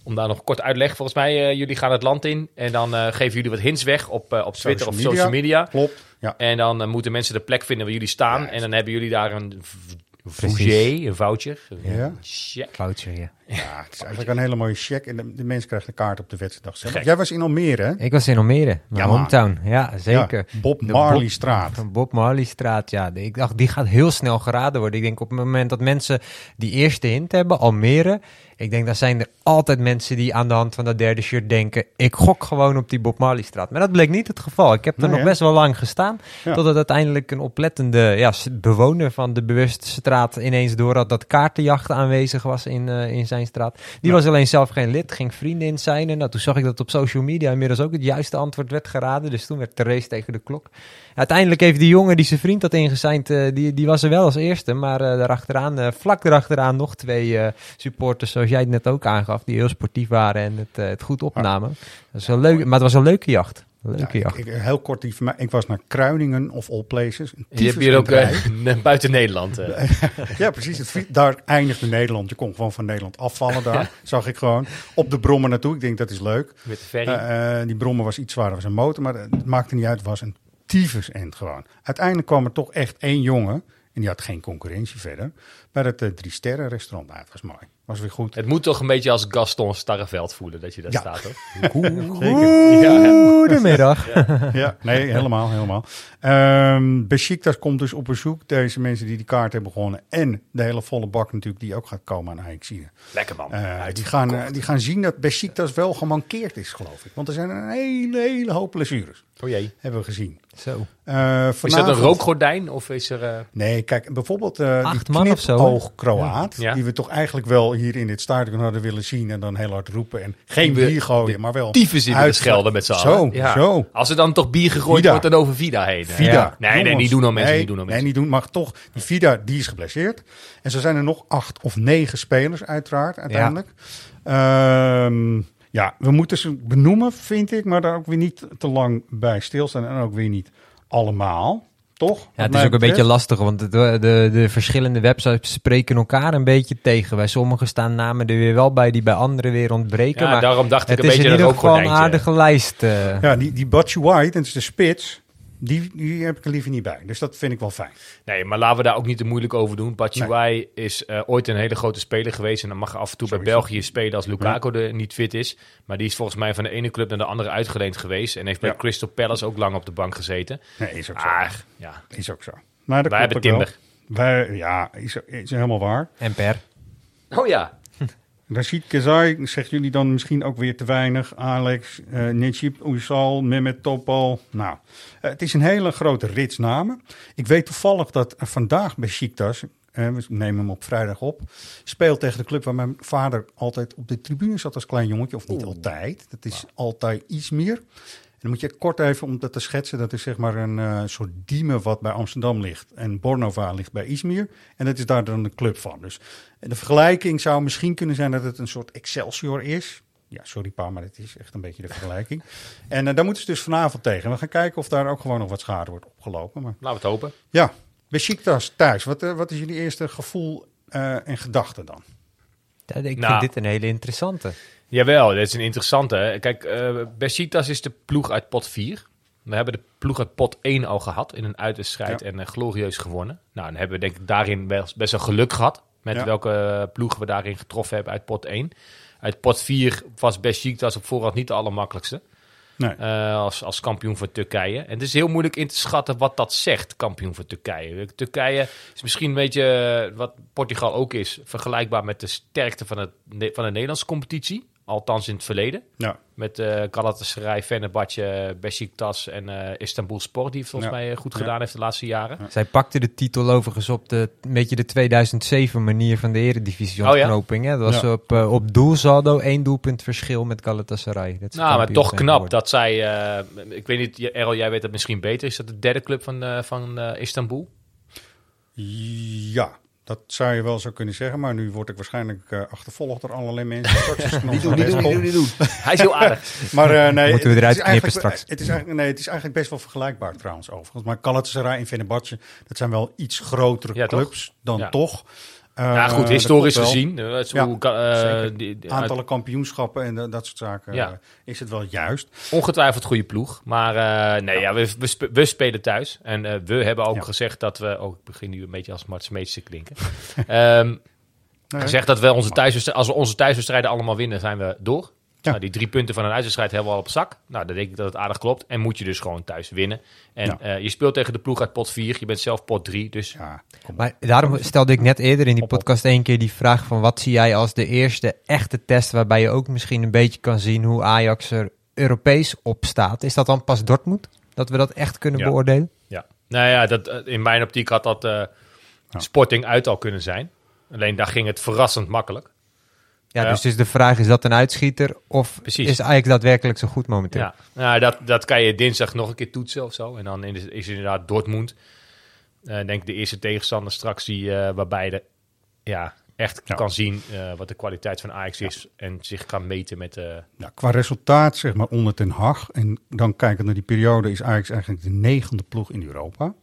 om daar nog kort uitleg. Volgens mij, jullie gaan het land in. En dan geven jullie wat hints weg op, op Twitter of Social media. Klopt, ja. En dan moeten mensen de plek vinden waar jullie staan. En dan hebben jullie daar een een voucher. Ja. Een check. Voucher, ja. Ja, het is eigenlijk een hele mooie check. En de, de mensen krijgen een kaart op de wedstrijddag. Jij was in Almere, hè? Ik was in Almere, mijn Ja, hometown. Ja, zeker. Ja, Bob Marley-straat. Bob, Bob Marley-straat, ja. Ik dacht, die gaat heel snel geraden worden. Ik denk op het moment dat mensen die eerste hint hebben, Almere... Ik denk, dan zijn er altijd mensen die aan de hand van dat derde shirt denken... ik gok gewoon op die Bob Marley-straat. Maar dat bleek niet het geval. Ik heb er Nee, nog hè? best wel lang gestaan... Ja. totdat uiteindelijk een oplettende ja, bewoner van de bewuste straat... ineens door had dat kaartenjacht aanwezig was in, eh, in zijn straat. Die Ja. was alleen zelf geen lid, ging vrienden in zijn. Nou, toen zag ik dat op social media inmiddels ook het juiste antwoord werd geraden. Dus toen werd de race tegen de klok. Uiteindelijk heeft die jongen die zijn vriend had ingezeind, eh, die, die was er wel als eerste. Maar eh daarachteraan, eh, vlak erachteraan nog twee eh, supporters, zoals jij het net ook aangaf, die heel sportief waren en het, eh, het goed opnamen. Dat is wel leuk, maar het was een leuke jacht. Leuke Ja, jacht. ik, ik- heel kort, die van mij. ik was naar Kruiningen of all places. Je hebt hier ook eh, buiten Nederland. Ja, precies. Het, daar eindigde Nederland. Je kon gewoon van Nederland afvallen daar. Zag ik gewoon. Op de brommer naartoe. Ik denk dat is leuk. met de ferry. Die brommer was iets zwaarder als een motor. Maar het maakte niet uit. Het was een tyfus end gewoon. Uiteindelijk kwam er toch echt één jongen. En die had geen concurrentie verder. Bij het eh, drie sterren restaurant. Nou, het was mooi. Was weer goed. het moet toch een beetje als Gaston Starreveld voelen dat je daar Ja. staat, hoor. Goedemiddag. Ja, nee, helemaal, helemaal. Ehm Besiktas komt dus op bezoek. Deze mensen die die kaart hebben gewonnen. En de hele volle bak natuurlijk die ook gaat komen aan Ajaxide. Lekker man. Eh, die, gaan, die gaan zien dat Besiktas wel gemankeerd is, geloof ik. Want er zijn een hele, hele hoop blessures. Oh jee. Hebben we gezien. Zo. Eh, Is dat een rookgordijn of is er... eh, Nee, kijk, bijvoorbeeld eh Acht die man of zo, hè? knipoog Kroaat, Ja. die we toch eigenlijk wel hier in dit stadion hadden willen zien en dan heel hard roepen en geen Die we- bier gooien, maar wel tyfus in de schelden met z'n Zo, allen. Ja. zo. Als er dan toch bier gegooid Vida. wordt, dan over Vida heen. Vida. Ja. Nee, nee, niet doen dan mensen. Nee, niet doen dan nee, mensen. niet doen. Maar toch, die Vida, die is geblesseerd. En zo zijn er nog acht of negen spelers uiteraard, uiteindelijk. Ehm, ja, we moeten ze benoemen, vind ik. Maar daar ook weer niet te lang bij stilstaan. En ook weer niet allemaal. Toch? Ja, het is ook een betreft. beetje lastig, want de, de, de verschillende websites spreken elkaar een beetje tegen. Bij sommigen staan namen er weer wel bij die bij anderen weer ontbreken. Ja, maar daarom dacht ik het een is beetje in een ieder geval een aardige lijst. eh. Ja, die, die Butch White, dat is de spits. Die, die heb ik er liever niet bij. Dus dat vind ik wel fijn. Nee, maar laten we daar ook niet te moeilijk over doen. Batshuayi is eh, ooit een hele grote speler geweest. En dan mag je af en toe bij. België spelen als Lukaku er niet fit is. Maar die is volgens mij van de ene club naar de andere uitgeleend geweest. En heeft bij Ja. Crystal Palace ook lang op de bank gezeten. Nee, is ook zo. Ah, ja. Is ook zo. Maar dat Wij hebben. Timber. Wij, ja, is, is helemaal waar. En per. Oh ja. Rashid Kazai, zeggen jullie dan misschien ook weer te weinig. Alex, eh Necip Ouzal, Mehmet Topal. Nou, eh, het is een hele grote rits namen. Ik weet toevallig dat vandaag bij Besiktas, eh, we nemen hem op vrijdag op, speelt tegen de club waar mijn vader altijd op de tribune zat als klein jongetje. Of niet altijd. Dat is altijd Izmir. En dan moet je kort even om dat te schetsen. Dat is zeg maar een eh, soort diemen wat bij Amsterdam ligt. En Bornova ligt bij Izmir. En dat is daar dan de club van. Dus de vergelijking zou misschien kunnen zijn dat het een soort Excelsior is. Ja, sorry pa, maar het is echt een beetje de vergelijking. En eh, daar moeten ze dus vanavond tegen. We gaan kijken of daar ook gewoon nog wat schade wordt opgelopen. Maar Laten we het hopen. ja, Besiktas thuis. Wat, eh, wat is jullie eerste gevoel eh, en gedachte dan? Ja, ik Nou. vind dit een hele interessante. Jawel, dat is een interessante. Kijk, eh Besiktas is de ploeg uit pot 4. We hebben de ploeg uit pot 1 al gehad in een uitwedstrijd Ja. en eh, glorieus gewonnen. Nou, dan hebben we denk ik daarin best, best wel geluk gehad met Ja. welke ploegen we daarin getroffen hebben uit pot 1. Uit pot 4 was Besiktas op voorhand niet de allermakkelijkste. Nee. eh, als, als kampioen van Turkije. En het is heel moeilijk in te schatten wat dat zegt, kampioen van Turkije. Turkije is misschien een beetje eh, wat Portugal ook is, vergelijkbaar met de sterkte van, het, van de Nederlandse competitie. Althans in het verleden. Ja. Met eh Galatasaray, Fenerbahce, Besiktas en eh Istanbul Sport, die het volgens Ja. mij eh, goed Ja. gedaan heeft de laatste jaren. Zij pakte de titel overigens op de, een beetje de 2007 manier van de eredivisie Oh ja? ontknoping. hè? Dat was Ja. op, eh, op doelsaldo één doelpunt verschil met Galatasaray. Dat Nou, maar toch knap geworden. dat zij, eh, ik weet niet, Errol, jij weet het misschien beter. Is dat de derde club van, eh, van eh, Istanbul? Ja, dat zou je wel zo kunnen zeggen. Maar nu word ik waarschijnlijk eh, achtervolgd door allerlei mensen. Het nog zo best wel- doen. Hij is heel aardig. Maar eh, nee, Moeten we het eruit knippen eigenlijk- straks. Het is, eigenlijk, nee, het is eigenlijk best wel vergelijkbaar trouwens overigens. Maar Galatasaray en Fenerbahce, dat zijn wel iets grotere Ja, toch? clubs dan Ja. toch. Eh, ja, goed, dat historisch gezien. eh, Ja, hoe eh, die- die- Aantallen kampioenschappen en dat- soort zaken Ja. eh, is het wel juist. Ongetwijfeld goede ploeg. Maar eh, nee, ja. we, we, spe- we spelen thuis. En eh, we hebben ook gezegd dat we... Oh, ik begin nu een beetje als Mart Smeets te klinken. Nee, gezegd dat we onze thuiswedstrijden... Als we onze thuiswedstrijden allemaal winnen, zijn we door. Ja. Nou, die drie punten van een uitwedstrijd hebben we al op zak. Nou, dan denk ik dat het aardig klopt. En moet je dus gewoon thuis winnen. En Ja. eh, je speelt tegen de ploeg uit pot 4. Je bent zelf pot 3. Dus Ja. Maar daarom stelde ik net eerder in die podcast één keer die vraag van wat zie jij als de eerste echte test waarbij je ook misschien een beetje kan zien hoe Ajax er Europees op staat. Is dat dan pas Dortmund? Dat we dat echt kunnen Ja. beoordelen? ja. Nou ja, dat, eh, in mijn optiek had dat eh, Sporting uit al kunnen zijn. Alleen daar ging het verrassend makkelijk. Ja, Ja. dus, dus de vraag is dat een uitschieter of Precies. is Ajax daadwerkelijk zo goed momenteel? Ja, nou, dat, dat kan je dinsdag nog een keer toetsen of zo. En dan is inderdaad Dortmund. eh denk ik de eerste tegenstander straks die, eh, waarbij je ja, echt Ja. kan zien eh, wat de kwaliteit van Ajax is. En zich kan meten met... eh Ja, qua resultaat zeg maar onder Ten Hag. En dan kijken naar die periode is Ajax eigenlijk de negende ploeg in Europa.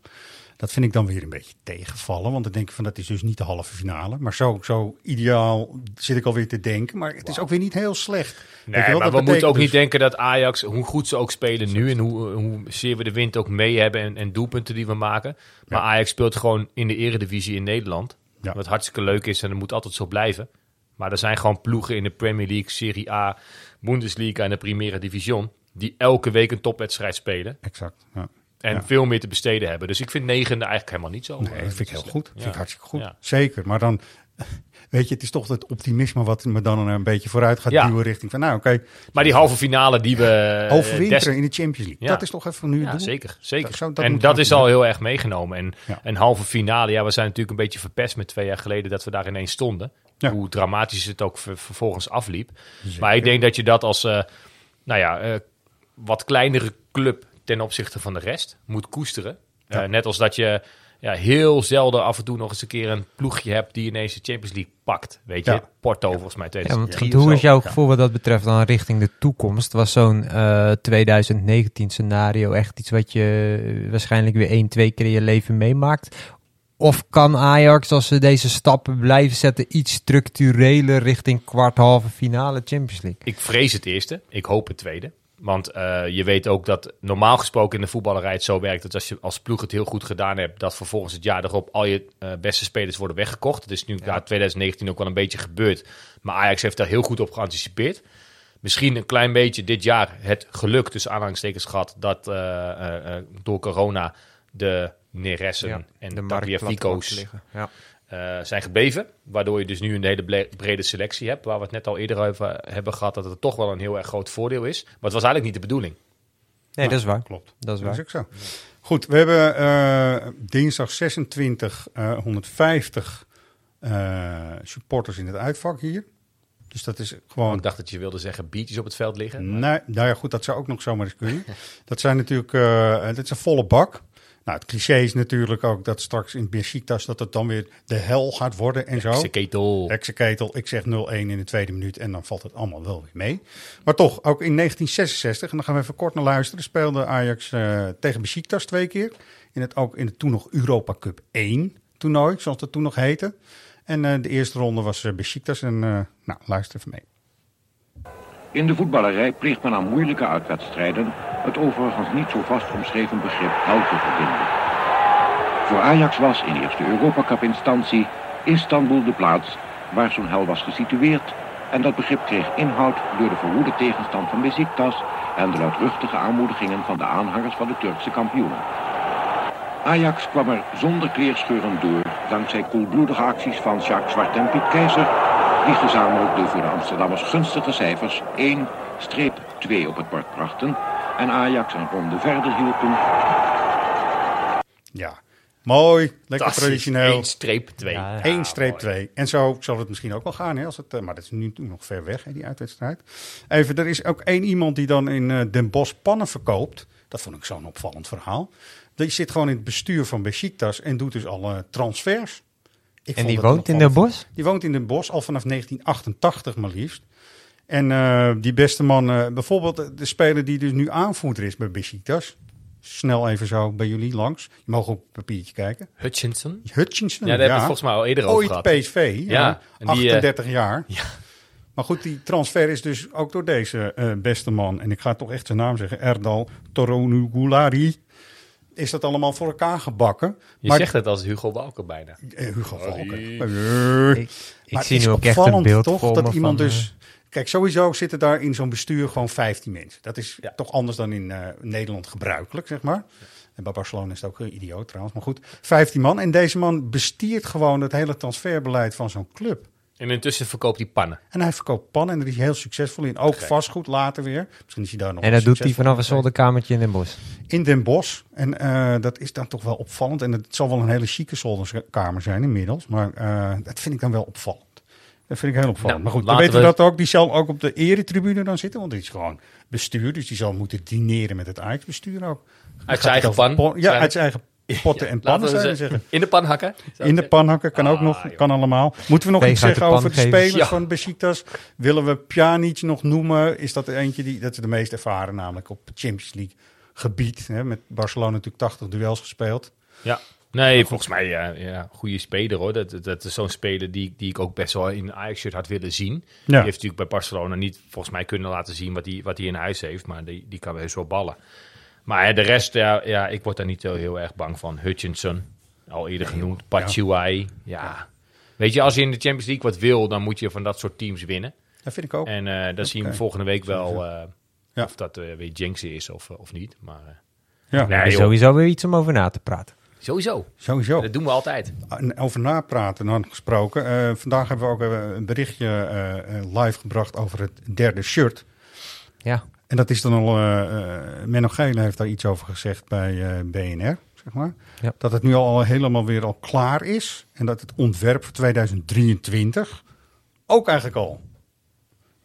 Dat vind ik dan weer een beetje tegenvallen. Want dan denk ik van dat is dus niet de halve finale. Maar zo, zo ideaal zit ik alweer te denken. Maar het is ook weer niet heel slecht. Nee, wel, maar we moeten ook niet dus- denken dat Ajax, hoe goed ze ook spelen nu en hoe, hoe zeer we de wind ook mee hebben en, en doelpunten die we maken. Maar Ja. Ajax speelt gewoon in de eredivisie in Nederland. Ja. Wat hartstikke leuk is en dat moet altijd zo blijven. Maar er zijn gewoon ploegen in de Premier League, Serie A, Bundesliga en de Primera Division die elke week een topwedstrijd spelen Exact. Ja. En Ja. veel meer te besteden hebben. Dus ik vind negende eigenlijk helemaal niet zo. Nee, eh, dat vind ik heel goed. Dat vind ik hartstikke goed. Zeker. Maar dan, weet je, het is toch het optimisme wat me dan een beetje vooruit gaat Ja. duwen richting van, nou oké, Maar die halve finale die we... eh, overwinteren des- in de Champions League. Ja. Dat is toch even nu Ja, zeker. zeker. Dat dat en dat is doen. al heel erg meegenomen. En een halve finale, ja, we zijn natuurlijk een beetje verpest met twee jaar geleden dat we daar ineens stonden. Hoe dramatisch het ook ver- vervolgens afliep. Maar ik denk dat je dat als, eh, nou ja, eh, wat kleinere club ten opzichte van de rest moet koesteren. Ja. Eh, net als dat je ja, heel zelden af en toe nog eens een keer een ploegje hebt die ineens de Champions League pakt. Weet je, Ja. Porto volgens mij Ja, 2003 want of hoe is jouw Ja. gevoel wat dat betreft dan richting de toekomst? Was zo'n eh 2019 scenario echt iets wat je waarschijnlijk weer één, twee keer in je leven meemaakt? Of kan Ajax, als ze deze stappen blijven zetten, iets structureler richting kwart, halve finale Champions League? Ik vrees het eerste. Ik hoop het tweede. Want eh, je weet ook dat normaal gesproken in de voetballerij het zo werkt dat als je als ploeg het heel goed gedaan hebt, dat vervolgens het jaar erop al je eh, beste spelers worden weggekocht. Dat is nu ja. 2019 ook wel een beetje gebeurd. Maar Ajax heeft daar heel goed op geanticipeerd. Misschien een klein beetje dit jaar het geluk tussen aanhalingstekens gehad dat eh, door corona de Neressen Ja, en de liggen. Ja. Eh, zijn gebleven. Waardoor je dus nu een hele brede selectie hebt. Waar we het net al eerder over hebben gehad. Dat het toch wel een heel erg groot voordeel is. Maar het was eigenlijk niet de bedoeling. Nee, dat is waar. Klopt. Dat is Dat is waar. ook zo. Goed, we hebben eh, dinsdag 26 eh 150 eh, supporters in het uitvak hier. Dus dat is gewoon... ik dacht dat je wilde zeggen biertjes op het veld liggen. Nee, nou ja, goed, dat zou ook nog zomaar eens kunnen. dat zijn natuurlijk, eh dat is een volle bak. Nou, het cliché is natuurlijk ook dat straks in Besiktas dat het dan weer de hel gaat worden en zo. Heksenketel. Heksenketel, ik zeg 0-1 in de tweede minuut en dan valt het allemaal wel weer mee. Maar toch, ook in 1966, en dan gaan we even kort naar luisteren, speelde Ajax eh, tegen Besiktas twee keer. In het, ook in het toen nog Europa Cup 1 toernooi, zoals dat toen nog heette. En eh, de eerste ronde was uh, Besiktas en nou, luister even mee. In de voetballerij pleegt men aan moeilijke uitwedstrijden het overigens niet zo vast omschreven begrip hel te verbinden. Voor Ajax was in eerste Europacup-instantie Istanbul de plaats waar zo'n hel was gesitueerd en dat begrip kreeg inhoud door de verwoede tegenstand van Besiktas en de luidruchtige aanmoedigingen van de aanhangers van de Turkse kampioenen. Ajax kwam er zonder kleerscheuren door dankzij koelbloedige acties van Jacques Zwart en Piet Keizer die gezamenlijk de voor de Amsterdammers gunstige cijfers 1-2 op het bord brachten en Ajax een ronde verder hielpen. Ja, mooi, lekker traditioneel. 1 streep 2. Ja, 1 streep 2. En zo zal het misschien ook wel gaan, hè, als het, maar dat is nu nog ver weg, hè, die uitwedstrijd. Even, er is ook één iemand die dan in uh, Den Bosch pannen verkoopt. Dat vond ik zo'n opvallend verhaal. Die zit gewoon in het bestuur van Besiktas en doet dus alle transfers. Ik en die woont in Den Bosch? Die woont in Den Bosch al vanaf 1988 maar liefst. En uh, die beste man, uh, bijvoorbeeld de speler die dus nu aanvoerder is bij Besiktas, snel even zo bij jullie langs. Je mag op het papiertje kijken. Hutchinson. Hutchinson, Ja, daar hebben we het volgens mij al eerder over Ooit gehad. PSV, ja. Ja, en die, eh, 38 jaar. Ja. Maar goed, die transfer is dus ook door deze eh, beste man, en ik ga toch echt zijn naam zeggen, Erdal Toronugulari, is dat allemaal voor elkaar gebakken. Je zegt het als Hugo Balken bijna. Eh, Hugo Eh, Ik, zie het is nu ook echt een opvallend beeld toch dat iemand van, dus... Kijk, sowieso zitten daar in zo'n bestuur gewoon 15 mensen. Dat is toch anders dan in eh, Nederland gebruikelijk, zeg maar. En bij Barcelona is het ook een idioot trouwens. Maar goed, 15 man. En deze man bestiert gewoon het hele transferbeleid van zo'n club. En intussen verkoopt hij pannen. En hij verkoopt pannen en daar is hij heel succesvol in. Ook vastgoed later weer. Misschien is hij daar nog En dat doet hij vanaf een zolderkamertje in Den Bosch. In Den Bosch. En eh, dat is dan toch wel opvallend. En het zal wel een hele chique zolderkamer zijn inmiddels. Maar eh, dat vind ik dan wel opvallend. Dat vind ik heel opvallend. Nou, maar goed, dan weten we dat ook. Die zal ook op de eretribune dan zitten. Want die is gewoon bestuur. Dus die zal moeten dineren met het Ajax-bestuur ook. Uit Gaat zijn eigen pan. Ja, uit zijn eigen potten en pannen, zou je ze zeggen. In de pan hakken. In de pan hakken kan ook nog, kan allemaal. Moeten we nog iets de zeggen over de spelers Ja. van Besiktas? Willen we Pjanic nog noemen? Is dat eentje die, dat is de meest ervaren namelijk op Champions League gebied. Hè? Met Barcelona natuurlijk 80 duels gespeeld. Ja. Nee, volgens mij ja, ja, goede speler hoor. Dat, dat is zo'n speler die, die ik ook best wel in Ajax-shirt had willen zien. Die heeft natuurlijk bij Barcelona niet volgens mij kunnen laten zien wat hij wat hij in huis heeft. Maar die, die kan heus wel ballen. Maar de rest, ja, ja, ik word daar niet zo heel erg bang van. Hutchinson, al eerder genoemd. Pachuai, ja. Weet je, als je in de Champions League wat wil, dan moet je van dat soort teams winnen. Dat vind ik ook. En eh dan zien we volgende week wel eh, Ja. of dat eh, weer jinxen is of, of niet. Maar eh, Ja, Nee, sowieso weer iets om over na te praten. sowieso. sowieso. Dat doen we altijd. En Over napraten dan gesproken. Eh, vandaag hebben we ook een berichtje live gebracht over het derde shirt. Ja, En dat is dan al, eh eh, Menno Gele heeft daar iets over gezegd bij eh, BNR, zeg maar. Ja. Dat het nu al helemaal weer al klaar is. En dat het ontwerp voor 2023 ook eigenlijk al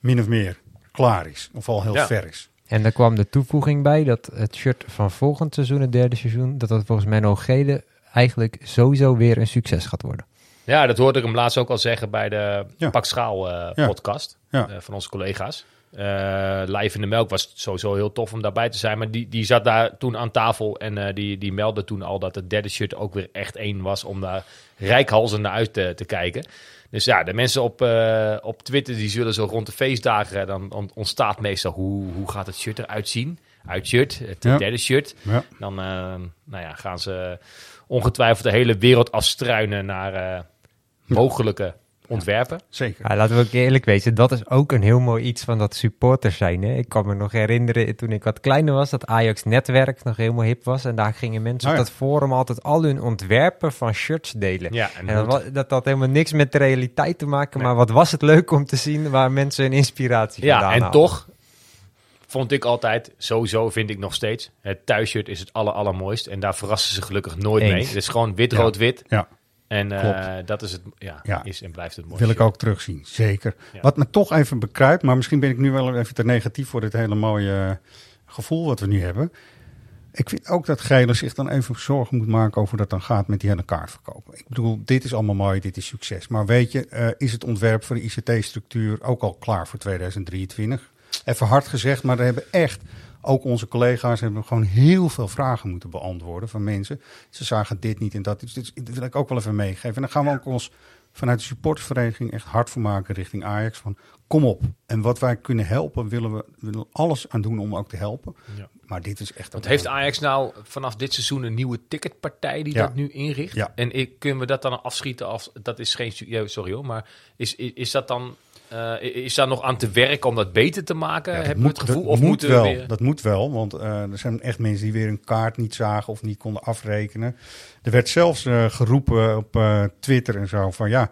min of meer klaar is. Of al heel Ja. ver is. en daar kwam de toevoeging bij dat het shirt van volgend seizoen, het derde seizoen, dat dat volgens Menno Gele eigenlijk sowieso weer een succes gaat worden. Ja, dat hoorde ik hem laatst ook al zeggen bij de Ja. Pak Schaal eh, Ja. podcast Ja. van onze collega's. Eh, Live in de Melk was sowieso heel tof om daarbij te zijn. Maar die, die zat daar toen aan tafel en eh, die, die meldde toen al dat het derde shirt ook weer echt één was om daar rijkhalsend naar uit te, te kijken. Dus ja, de mensen op, eh, op Twitter die zullen zo rond de feestdagen, dan on- ontstaat meestal hoe, hoe gaat het shirt eruit zien. Uit shirt, het Ja. derde shirt. Ja. Dan nou ja, gaan ze ongetwijfeld de hele wereld afstruinen naar mogelijke ontwerpen. Zeker. Ja, laten we ook eerlijk wezen, dat is ook een heel mooi iets van dat supporters zijn. Hè? Ik kan me nog herinneren toen ik wat kleiner was, dat Ajax Netwerk nog helemaal hip was. En daar gingen mensen Oh op ja. dat forum altijd al hun ontwerpen van shirts delen. Ja, en En dat, dat had helemaal niks met de realiteit te maken, maar wat was het leuk om te zien waar mensen hun inspiratie vandaan Ja, en toch vond ik altijd, sowieso vind ik nog steeds, het thuisshirt is het aller, allermooist. En daar verrassen ze gelukkig nooit Eens. mee. Het is gewoon wit, rood, wit. En eh, dat is het, ja, Ja. is en blijft het wil mooiste. ik ook terugzien. Zeker. Ja. Wat me toch even bekruipt, maar misschien ben ik nu wel even te negatief voor dit hele mooie gevoel wat we nu hebben. Ik vind ook dat Gele zich dan even zorgen moet maken over dat dan gaat met die hele kaartverkoop. Ik bedoel, dit is allemaal mooi, dit is succes. Maar weet je, eh, is het ontwerp voor de ICT-structuur ook al klaar voor 2023? Even hard gezegd, maar er hebben echt, ook onze collega's hebben gewoon heel veel vragen moeten beantwoorden van mensen. Ze zagen dit niet en dat. Dus dit, dit wil ik ook wel even meegeven. En dan gaan we ook ons vanuit de supportersvereniging echt hard voor maken richting Ajax. Van kom op. En wat wij kunnen helpen, willen we willen alles aan doen om ook te helpen. Ja. Maar dit is echt... Want heeft Ajax nou vanaf dit seizoen een nieuwe ticketpartij die Ja. dat nu inricht? Ja. En ik, kunnen we dat dan afschieten als... Dat is geen... Sorry hoor, maar is, is, is dat dan... eh, is daar nog aan te werken om dat beter te maken? Ja, Hebben we het moet- gevoel? dat Of moet moeten wel, we weer... Dat moet wel, want eh, er zijn echt mensen die weer een kaart niet zagen of niet konden afrekenen. Er werd zelfs eh, geroepen op Twitter en zo van ja,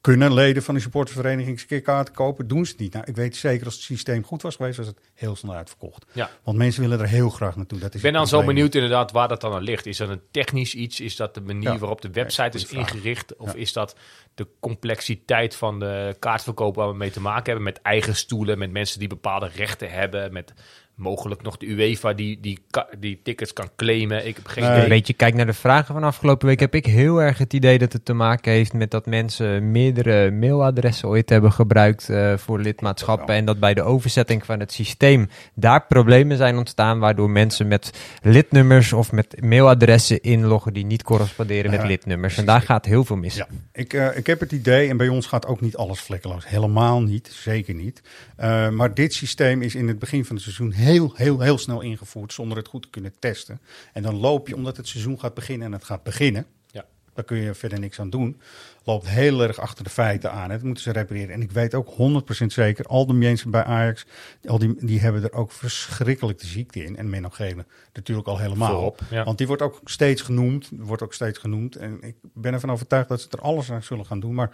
kunnen leden van de supportersvereniging eens een keer kaarten kopen? Doen ze het niet. Nou, ik weet zeker als het systeem goed was geweest, was het heel snel uitverkocht. Ja. Want mensen willen er heel graag naartoe. Dat is Ik ben dan zo benieuwd inderdaad waar dat dan aan ligt. Is dat een technisch iets? Is dat de manier Ja. waarop de website is vraag. ingericht? Of is dat de complexiteit van de kaartverkoop waar we mee te maken hebben? Met eigen stoelen, met mensen die bepaalde rechten hebben, met mogelijk nog de UEFA die, die, die tickets kan claimen. Ik heb geen Nee. idee. Een beetje kijk naar de vragen van afgelopen week. Heb ik heel erg het idee dat het te maken heeft met dat mensen meerdere mailadressen ooit hebben gebruikt eh, voor lidmaatschappen. En dat bij de overzetting van het systeem daar problemen zijn ontstaan. Waardoor mensen met lidnummers of met mailadressen inloggen die niet corresponderen met lidnummers. En daar gaat heel veel mis. Ja, ik, eh, ik heb het idee, en bij ons gaat ook niet alles vlekkeloos. Helemaal niet, zeker niet. Eh, maar dit systeem is in het begin van het seizoen heel, heel, heel snel ingevoerd zonder het goed te kunnen testen. En dan loop je, omdat het seizoen gaat beginnen en het gaat beginnen, Ja. daar kun je verder niks aan doen, loopt heel erg achter de feiten aan. Dat moeten ze repareren. En ik weet ook 100% zeker, al de mensen bij Ajax, al die, die hebben er ook verschrikkelijk de ziekte in. En Menno Gele natuurlijk al helemaal. Voorop, ja. Want die wordt ook steeds genoemd, wordt ook steeds genoemd. En ik ben ervan overtuigd dat ze er alles aan zullen gaan doen. Maar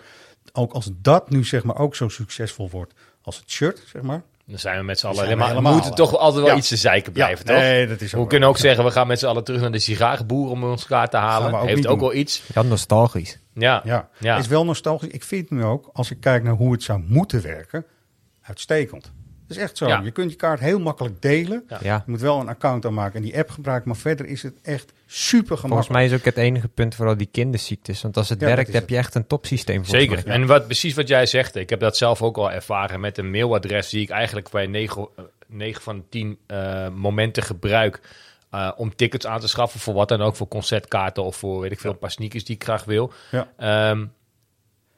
ook als dat nu zeg maar ook zo succesvol wordt als het shirt, zeg maar. Dan zijn we met z'n allen zijn we helemaal. We helemaal, moeten toch altijd wel ja. iets te zeiken Ja, blijven, toch? nee, dat is ook we wel. kunnen ook Ja. zeggen, we gaan met z'n allen terug naar de sigarenboer om ons elkaar te halen. ook Heeft ook doen. wel iets. Ja, nostalgisch. Ja, Ja, ja. is wel nostalgisch. Ik vind nu ook, als ik kijk naar hoe het zou moeten werken, uitstekend. Dat is echt zo. Ja. Je kunt je kaart heel makkelijk delen. Ja. Ja. Je moet wel een account aanmaken en die app gebruiken. Maar verder is het echt super Volgens gemakkelijk. mij is ook het enige punt vooral die kinderziektes. Want als het Ja, werkt, heb het. je echt een topsysteem. volgens Zeker. mij. En wat, precies wat jij zegt, ik heb dat zelf ook al ervaren met een mailadres die ik eigenlijk bij 9, eh, 9 van de 10 eh, momenten gebruik eh, om tickets aan te schaffen voor wat dan ook, voor concertkaarten of voor weet ik veel, een paar sneakers die ik graag wil. Ja. Ehm,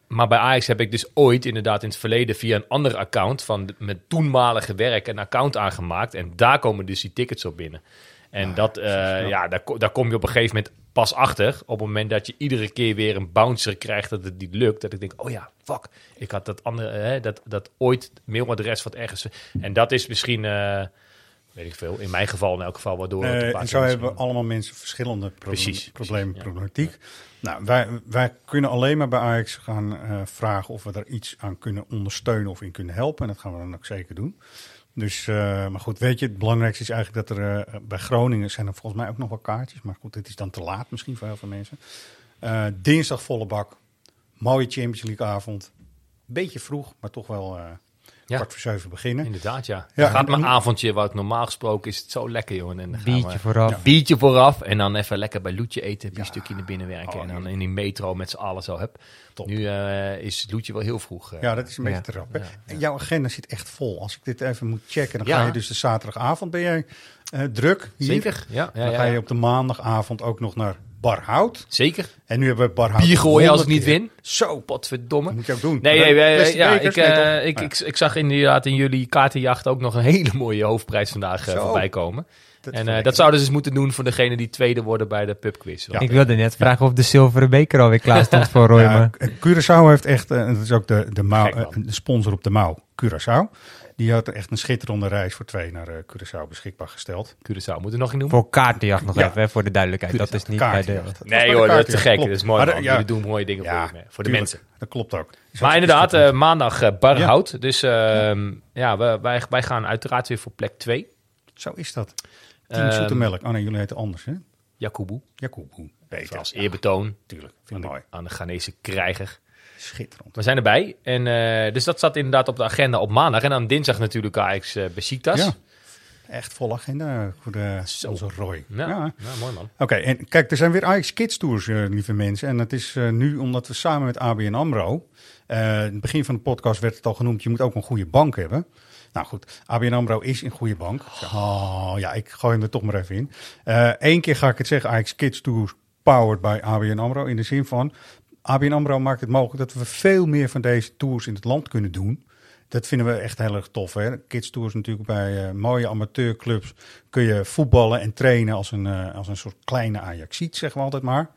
maar bij Ajax heb ik dus ooit inderdaad in het verleden via een ander account van mijn toenmalige werk een account aangemaakt en daar komen dus die tickets op binnen. En dat, eh, ja, daar, daar kom je op een gegeven moment pas achter. Op het moment dat je iedere keer weer een bouncer krijgt dat het niet lukt. Dat ik denk, oh ja, fuck. Ik had dat andere, hè, dat, dat ooit mailadres wat ergens. En dat is misschien, eh, weet ik veel, in mijn geval in elk geval, waardoor paar en zo hebben misschien- allemaal mensen verschillende Precies, problemen, precies, ja. problematiek. Nou, wij, wij kunnen alleen maar bij Ajax gaan eh, vragen of we er iets aan kunnen ondersteunen of in kunnen helpen. En dat gaan we dan ook zeker doen. Dus, eh, maar goed, weet je, het belangrijkste is eigenlijk dat er eh, bij Groningen zijn er volgens mij ook nog wel kaartjes. Maar goed, het is dan te laat misschien voor heel veel mensen. Eh, dinsdag volle bak. Mooie Champions League avond. Beetje vroeg, maar toch wel Ja. kwart voor zeven beginnen. Inderdaad, ja. Ja, Dan gaat mijn avondje, wat normaal gesproken is het zo lekker, joh. En dan gaan Biertje we- vooraf. Ja. Biertje vooraf en dan even lekker bij Loetje eten, een stukje naar binnen werken. Oh, en dan in die metro met z'n allen zo, heb. Top. Nu eh, is Loetje wel heel vroeg. eh. Ja, dat is een beetje Ja. te rap. hè? En jouw agenda zit echt vol. Als ik dit even moet checken, dan Ja. ga je dus de zaterdagavond ben jij eh, druk. Hier. Zeker, ja. ja, Dan ja, ga je op de maandagavond ook nog naar Barhout. Zeker. En nu hebben we Barhout. Bier gooien als ik 100 niet keer. win. Zo, Potverdomme. moet je ook doen. Nee, ja, ik, Nee, eh, toch? ik, Ja. ik, ik zag inderdaad in jullie kaartenjacht ook nog een hele mooie hoofdprijs vandaag eh, voorbij komen. Dat is En eh, dat zouden ze eens moeten doen voor degene die tweede worden bij de pubquiz. Ja. Ik wilde net vragen of de zilveren beker alweer klaar stond voor Roy. Ja, Curaçao heeft echt, eh, dat is ook de, mouw, de sponsor op de mouw, Curaçao. Die had er echt een schitterende reis voor twee naar eh, Curaçao beschikbaar gesteld. Curaçao, moeten we nog niet noemen? Voor kaartenjacht nog Ja. even, hè, voor de duidelijkheid. Dat is niet bij de... Dat Nee joh, dat is te gek. klopt. Dat is mooi Maar, ja, Jullie doen mooie dingen Ja, voor, de- voor de mensen. Dat klopt ook. Maar inderdaad, eh, maandag eh Barhout. Dus ehm, ja, we, wij, wij gaan uiteraard weer voor plek 2. Zo is dat. Team Ehm, Zoete Melk. Oh nee, jullie heten anders hè? Jakubu. Jacob. Beter. Als eerbetoon Tuurlijk. aan Vind ik mooi. aan de Ghanese krijger. Schitterend. We zijn erbij. En, eh, dus dat zat inderdaad op de agenda op maandag. En dan dinsdag natuurlijk Ajax uh, Besiktas. Ja. Echt vol agenda voor de, onze Roy. Ja, Ja. ja, mooi man. Oké, en kijk, er zijn weer Ajax Kids Tours, eh, lieve mensen. En dat is nu omdat we samen met ABN AMRO... in het begin van de podcast werd het al genoemd... je moet ook een goede bank hebben. Nou goed, ABN AMRO is een goede bank. Oh, ja, ik gooi hem er toch maar even in. Eén keer ga ik het zeggen, Ajax Kids Tours powered by ABN AMRO. In de zin van, ABN AMRO maakt het mogelijk dat we veel meer van deze tours in het land kunnen doen... Dat vinden we echt heel erg tof. Hè? Kids Tours natuurlijk bij uh, mooie amateurclubs kun je voetballen en trainen als een, uh, als een soort kleine Ajaxiet, zeggen we altijd maar.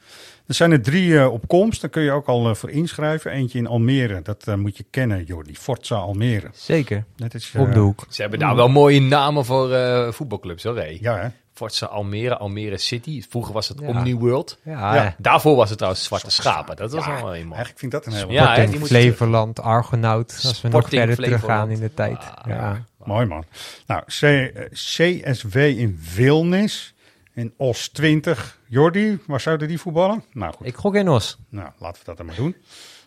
Er zijn er drie uh, op komst, daar kun je ook al voor inschrijven. Eentje in Almere, dat moet je kennen, Jordi. Forza Almere. Zeker, dat is, op de hoek. Ze hebben daar wel mooie namen voor voetbalclubs, hoor. Hey. Ja, hè? Forza Almere, Almere City. Vroeger was het Ja. Omni World. Ja, Ja, daarvoor was het trouwens Zwarte Schapen. Dat was Ja, wel een mooi. Eigenlijk vind ik dat een hele Ja, hè, Flevoland, Argonaut, als we nog verder teruggaan Flevoland. in de tijd. Ah, ja. Mooi man. Nou, C, eh, CSW in Wilnis in OS 20. Jordi, waar zouden die voetballen? Nou goed, Ik gok in Os. nou, laten we dat dan maar doen.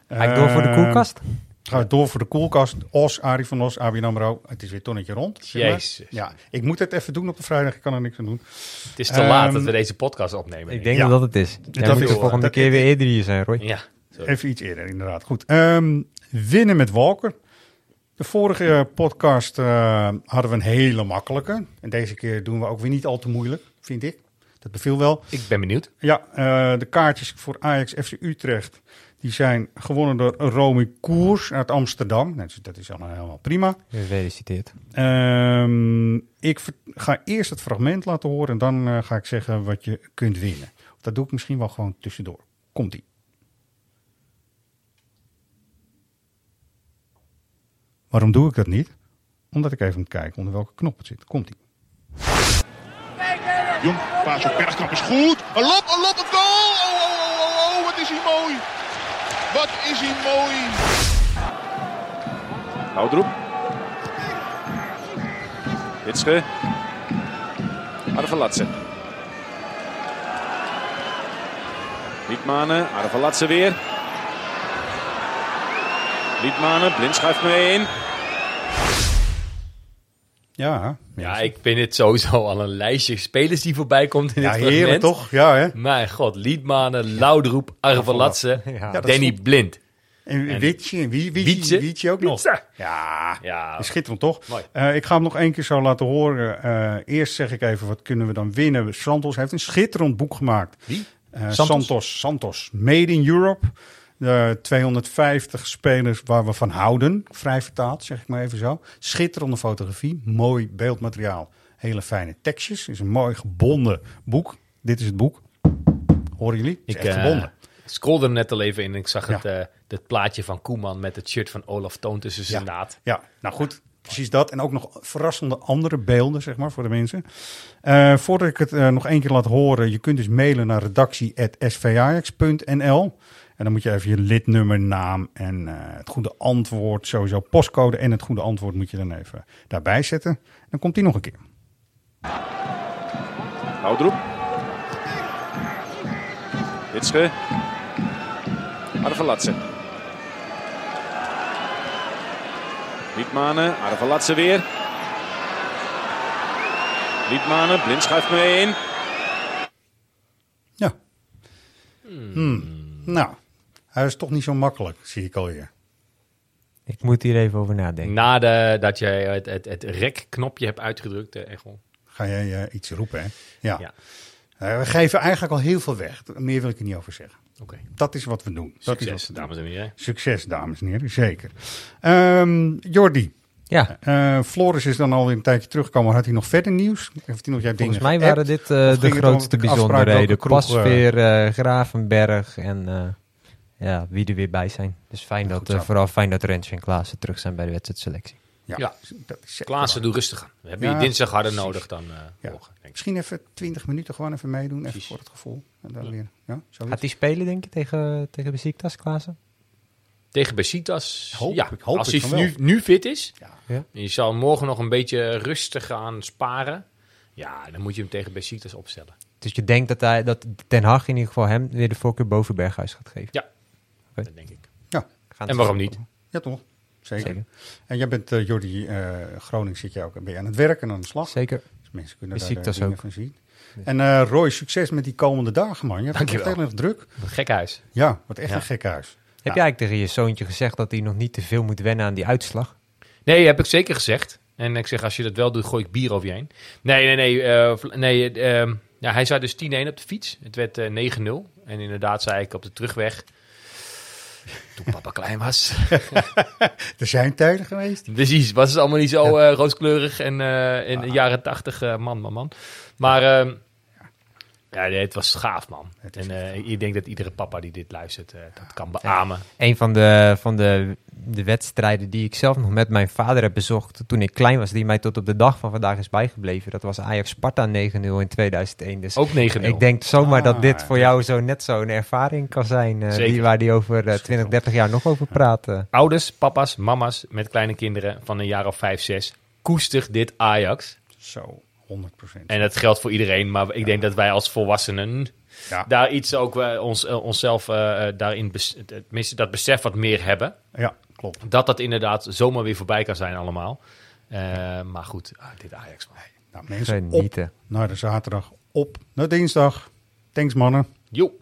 Ga ik door voor de Eh, koelkast? We door voor de koelkast. Os, Arie van Os, ABN AMRO. Het is weer tonnetje rond. Jezus. Ja, ik moet het even doen op de vrijdag. Ik kan er niks aan doen. Het is te laat Ehm, dat we deze podcast opnemen. Ik denk Ja. dat dat het is. Jij Dat moet is- de volgende dat- keer weer eerder hier zijn, Roy. Ja. sorry. Even iets eerder, inderdaad. Goed. Ehm, winnen met Walker. De vorige podcast eh, hadden we een hele makkelijke. En deze keer doen we ook weer niet al te moeilijk, vind ik. Dat beviel wel. Ik ben benieuwd. Ja, eh, de kaartjes voor Ajax FC Utrecht. Die zijn gewonnen door Romy Koers uit Amsterdam. Nou, dus dat is allemaal helemaal prima. Gefeliciteerd. Ehm, ik ga eerst het fragment laten horen en dan eh, ga ik zeggen wat je kunt winnen. Dat doe ik misschien wel gewoon tussendoor. Komt-ie. Waarom doe ik dat niet? Omdat ik even moet kijken onder welke knop het zit. Komt-ie. Jong, paas op Bergkamp is goed. Een lop, een lop, een goal. Oh, oh, oh, oh, oh, wat is hij mooi. Wat is hij mooi. Houdroep. Witsche. Arvelatse. Liedmanen, Arvelatse weer. Liedmanen, blind schuift mee in. Ja, Ja, ik vind het sowieso al een lijstje spelers die voorbij komt in Ja, dit heerlijk fragment. toch? Ja, hè? Mijn god, Liedmanen, Loudroep, Arvelatse, Ja, Danny Blind. En En- Wietje, wie, Wietje, Wietse. Wietje ook nog. Wietse. Ja, Ja, schitterend toch? Eh, ik ga hem nog één keer zo laten horen. Eh, eerst zeg ik even, wat kunnen we dan winnen? Santos heeft een schitterend boek gemaakt. Wie? Eh, Santos? Santos? Santos. Made in Europe. De 250 spelers waar we van houden. Vrij vertaald, zeg ik maar even zo. Schitterende fotografie. Mooi beeldmateriaal. Hele fijne tekstjes. is een mooi gebonden boek. Dit is het boek. Horen jullie? Het is Ik echt eh, gebonden. scrollde er net al even in en ik zag Ja. het, eh, het plaatje van Koeman met het shirt van Olaf Toon tussen zijn naad. Ja, nou goed. Precies dat. En ook nog verrassende andere beelden, zeg maar, voor de mensen. Eh, voordat ik het eh, nog één keer laat horen, je kunt dus mailen naar redactie.svajax.nl. En dan moet je even je lidnummer, naam en eh, het goede antwoord, sowieso postcode en het goede antwoord moet je dan even daarbij zetten. Dan komt die nog een keer. Houdroep. Witsche. Arvelatse. Liedmanen, Arvelatse weer. Liedmanen, blind schuift mee in. Ja. Hmm. Nou, hij is toch niet zo makkelijk, zie ik alweer. Ik moet hier even over nadenken. Na de, dat je het, het, het rek-knopje hebt uitgedrukt, eh, Echel. Ga jij eh, iets roepen, hè? Ja. Ja. Eh, we geven eigenlijk al heel veel weg. Meer wil ik er niet over zeggen. Oké. Dat is wat we doen. Dat is Succes, wat we doen. dames en heren. Succes, dames en heren. Zeker. Ehm Jordi. Ja. Eh, Floris is dan alweer een tijdje teruggekomen. Had hij nog verder nieuws? Heeft hij nog jij Volgens mij waren dit eh, de grootste bijzonderheden. kroeg, eh, Pasveer, eh, Gravenberg en eh, ja, wie er weer bij zijn. Dus fijn dat, eh, vooral fijn dat Rensje en Klaassen terug zijn bij de wedstrijdselectie. Ja, Ja. dat is zeker Klaassen, waar. doe rustig aan. We hebben Ja, je dinsdag harder precies. nodig dan eh Ja. morgen, denk ik. Misschien even 20 minuten gewoon even meedoen. Even Precies. voor het gevoel. En dan weer. Ja. Gaat hij spelen, denk je, tegen, tegen Besiktas, Klaassen? Tegen Besiktas, Hoop ja. ik, hoop als hij nu, nu fit is, Ja. Ja. en je zal morgen nog een beetje rustig gaan sparen, ja, dan moet je hem tegen Besiktas opstellen. Dus je denkt dat, hij, dat Ten Hag in ieder geval hem weer de voorkeur boven Berghuis gaat geven? Ja, Dat denk ik. Ja, Gaan En waarom niet? ja toch? Zeker. Zeker. En jij bent, eh Jordi, eh Groningen zit je ook. Ben je aan het werk en aan de slag? Zeker. Dus mensen kunnen Besiktas daar eh, dingen ook. van zien. En eh, Roy, succes met die komende dagen, man. Je hebt het echt Dankjewel. heel erg druk. Een gek huis. Ja, wat echt Ja. een gek huis. Heb jij eigenlijk tegen je zoontje gezegd dat hij nog niet te veel moet wennen aan die uitslag? Nee, heb ik zeker gezegd. En ik zeg, als je dat wel doet, gooi ik bier over je heen. Nee, nee, nee. eh, nee ehm, ja, hij zei dus 10-1 op de fiets. Het werd eh, 9-0. En inderdaad zei ik op de terugweg, toen papa klein was. Er zijn tijden geweest. Precies, was het allemaal niet zo eh, rooskleurig en eh, in de jaren 80, eh, man, man, man. Maar ehm, ja, het was gaaf, man. En eh, ik denk dat iedere papa die dit luistert, eh, dat kan beamen. Een van de, van de, de wedstrijden die ik zelf nog met mijn vader heb bezocht toen ik klein was, die mij tot op de dag van vandaag is bijgebleven, dat was Ajax-Sparta 9-0 in 2001. Dus Ook 9-0. ik denk zomaar dat dit Ah, voor jou zo net zo'n ervaring kan zijn, eh, die, waar die over eh, 20, 30 jaar nog over praten. Ouders, papa's, mama's met kleine kinderen van een jaar of 5, 6, koester dit Ajax. Zo, 100 procent. En dat geldt voor iedereen, maar ik denk dat wij als volwassenen Ja. daar iets ook eh, ons, eh, onszelf eh, eh, daarin, tenminste dat besef wat meer hebben. Ja, klopt. Dat dat inderdaad zomaar weer voorbij kan zijn allemaal. Eh, maar goed, ah, dit Ajax man. Nou, mensen, Genieten. op naar de zaterdag, op naar dinsdag. Thanks mannen. Jo.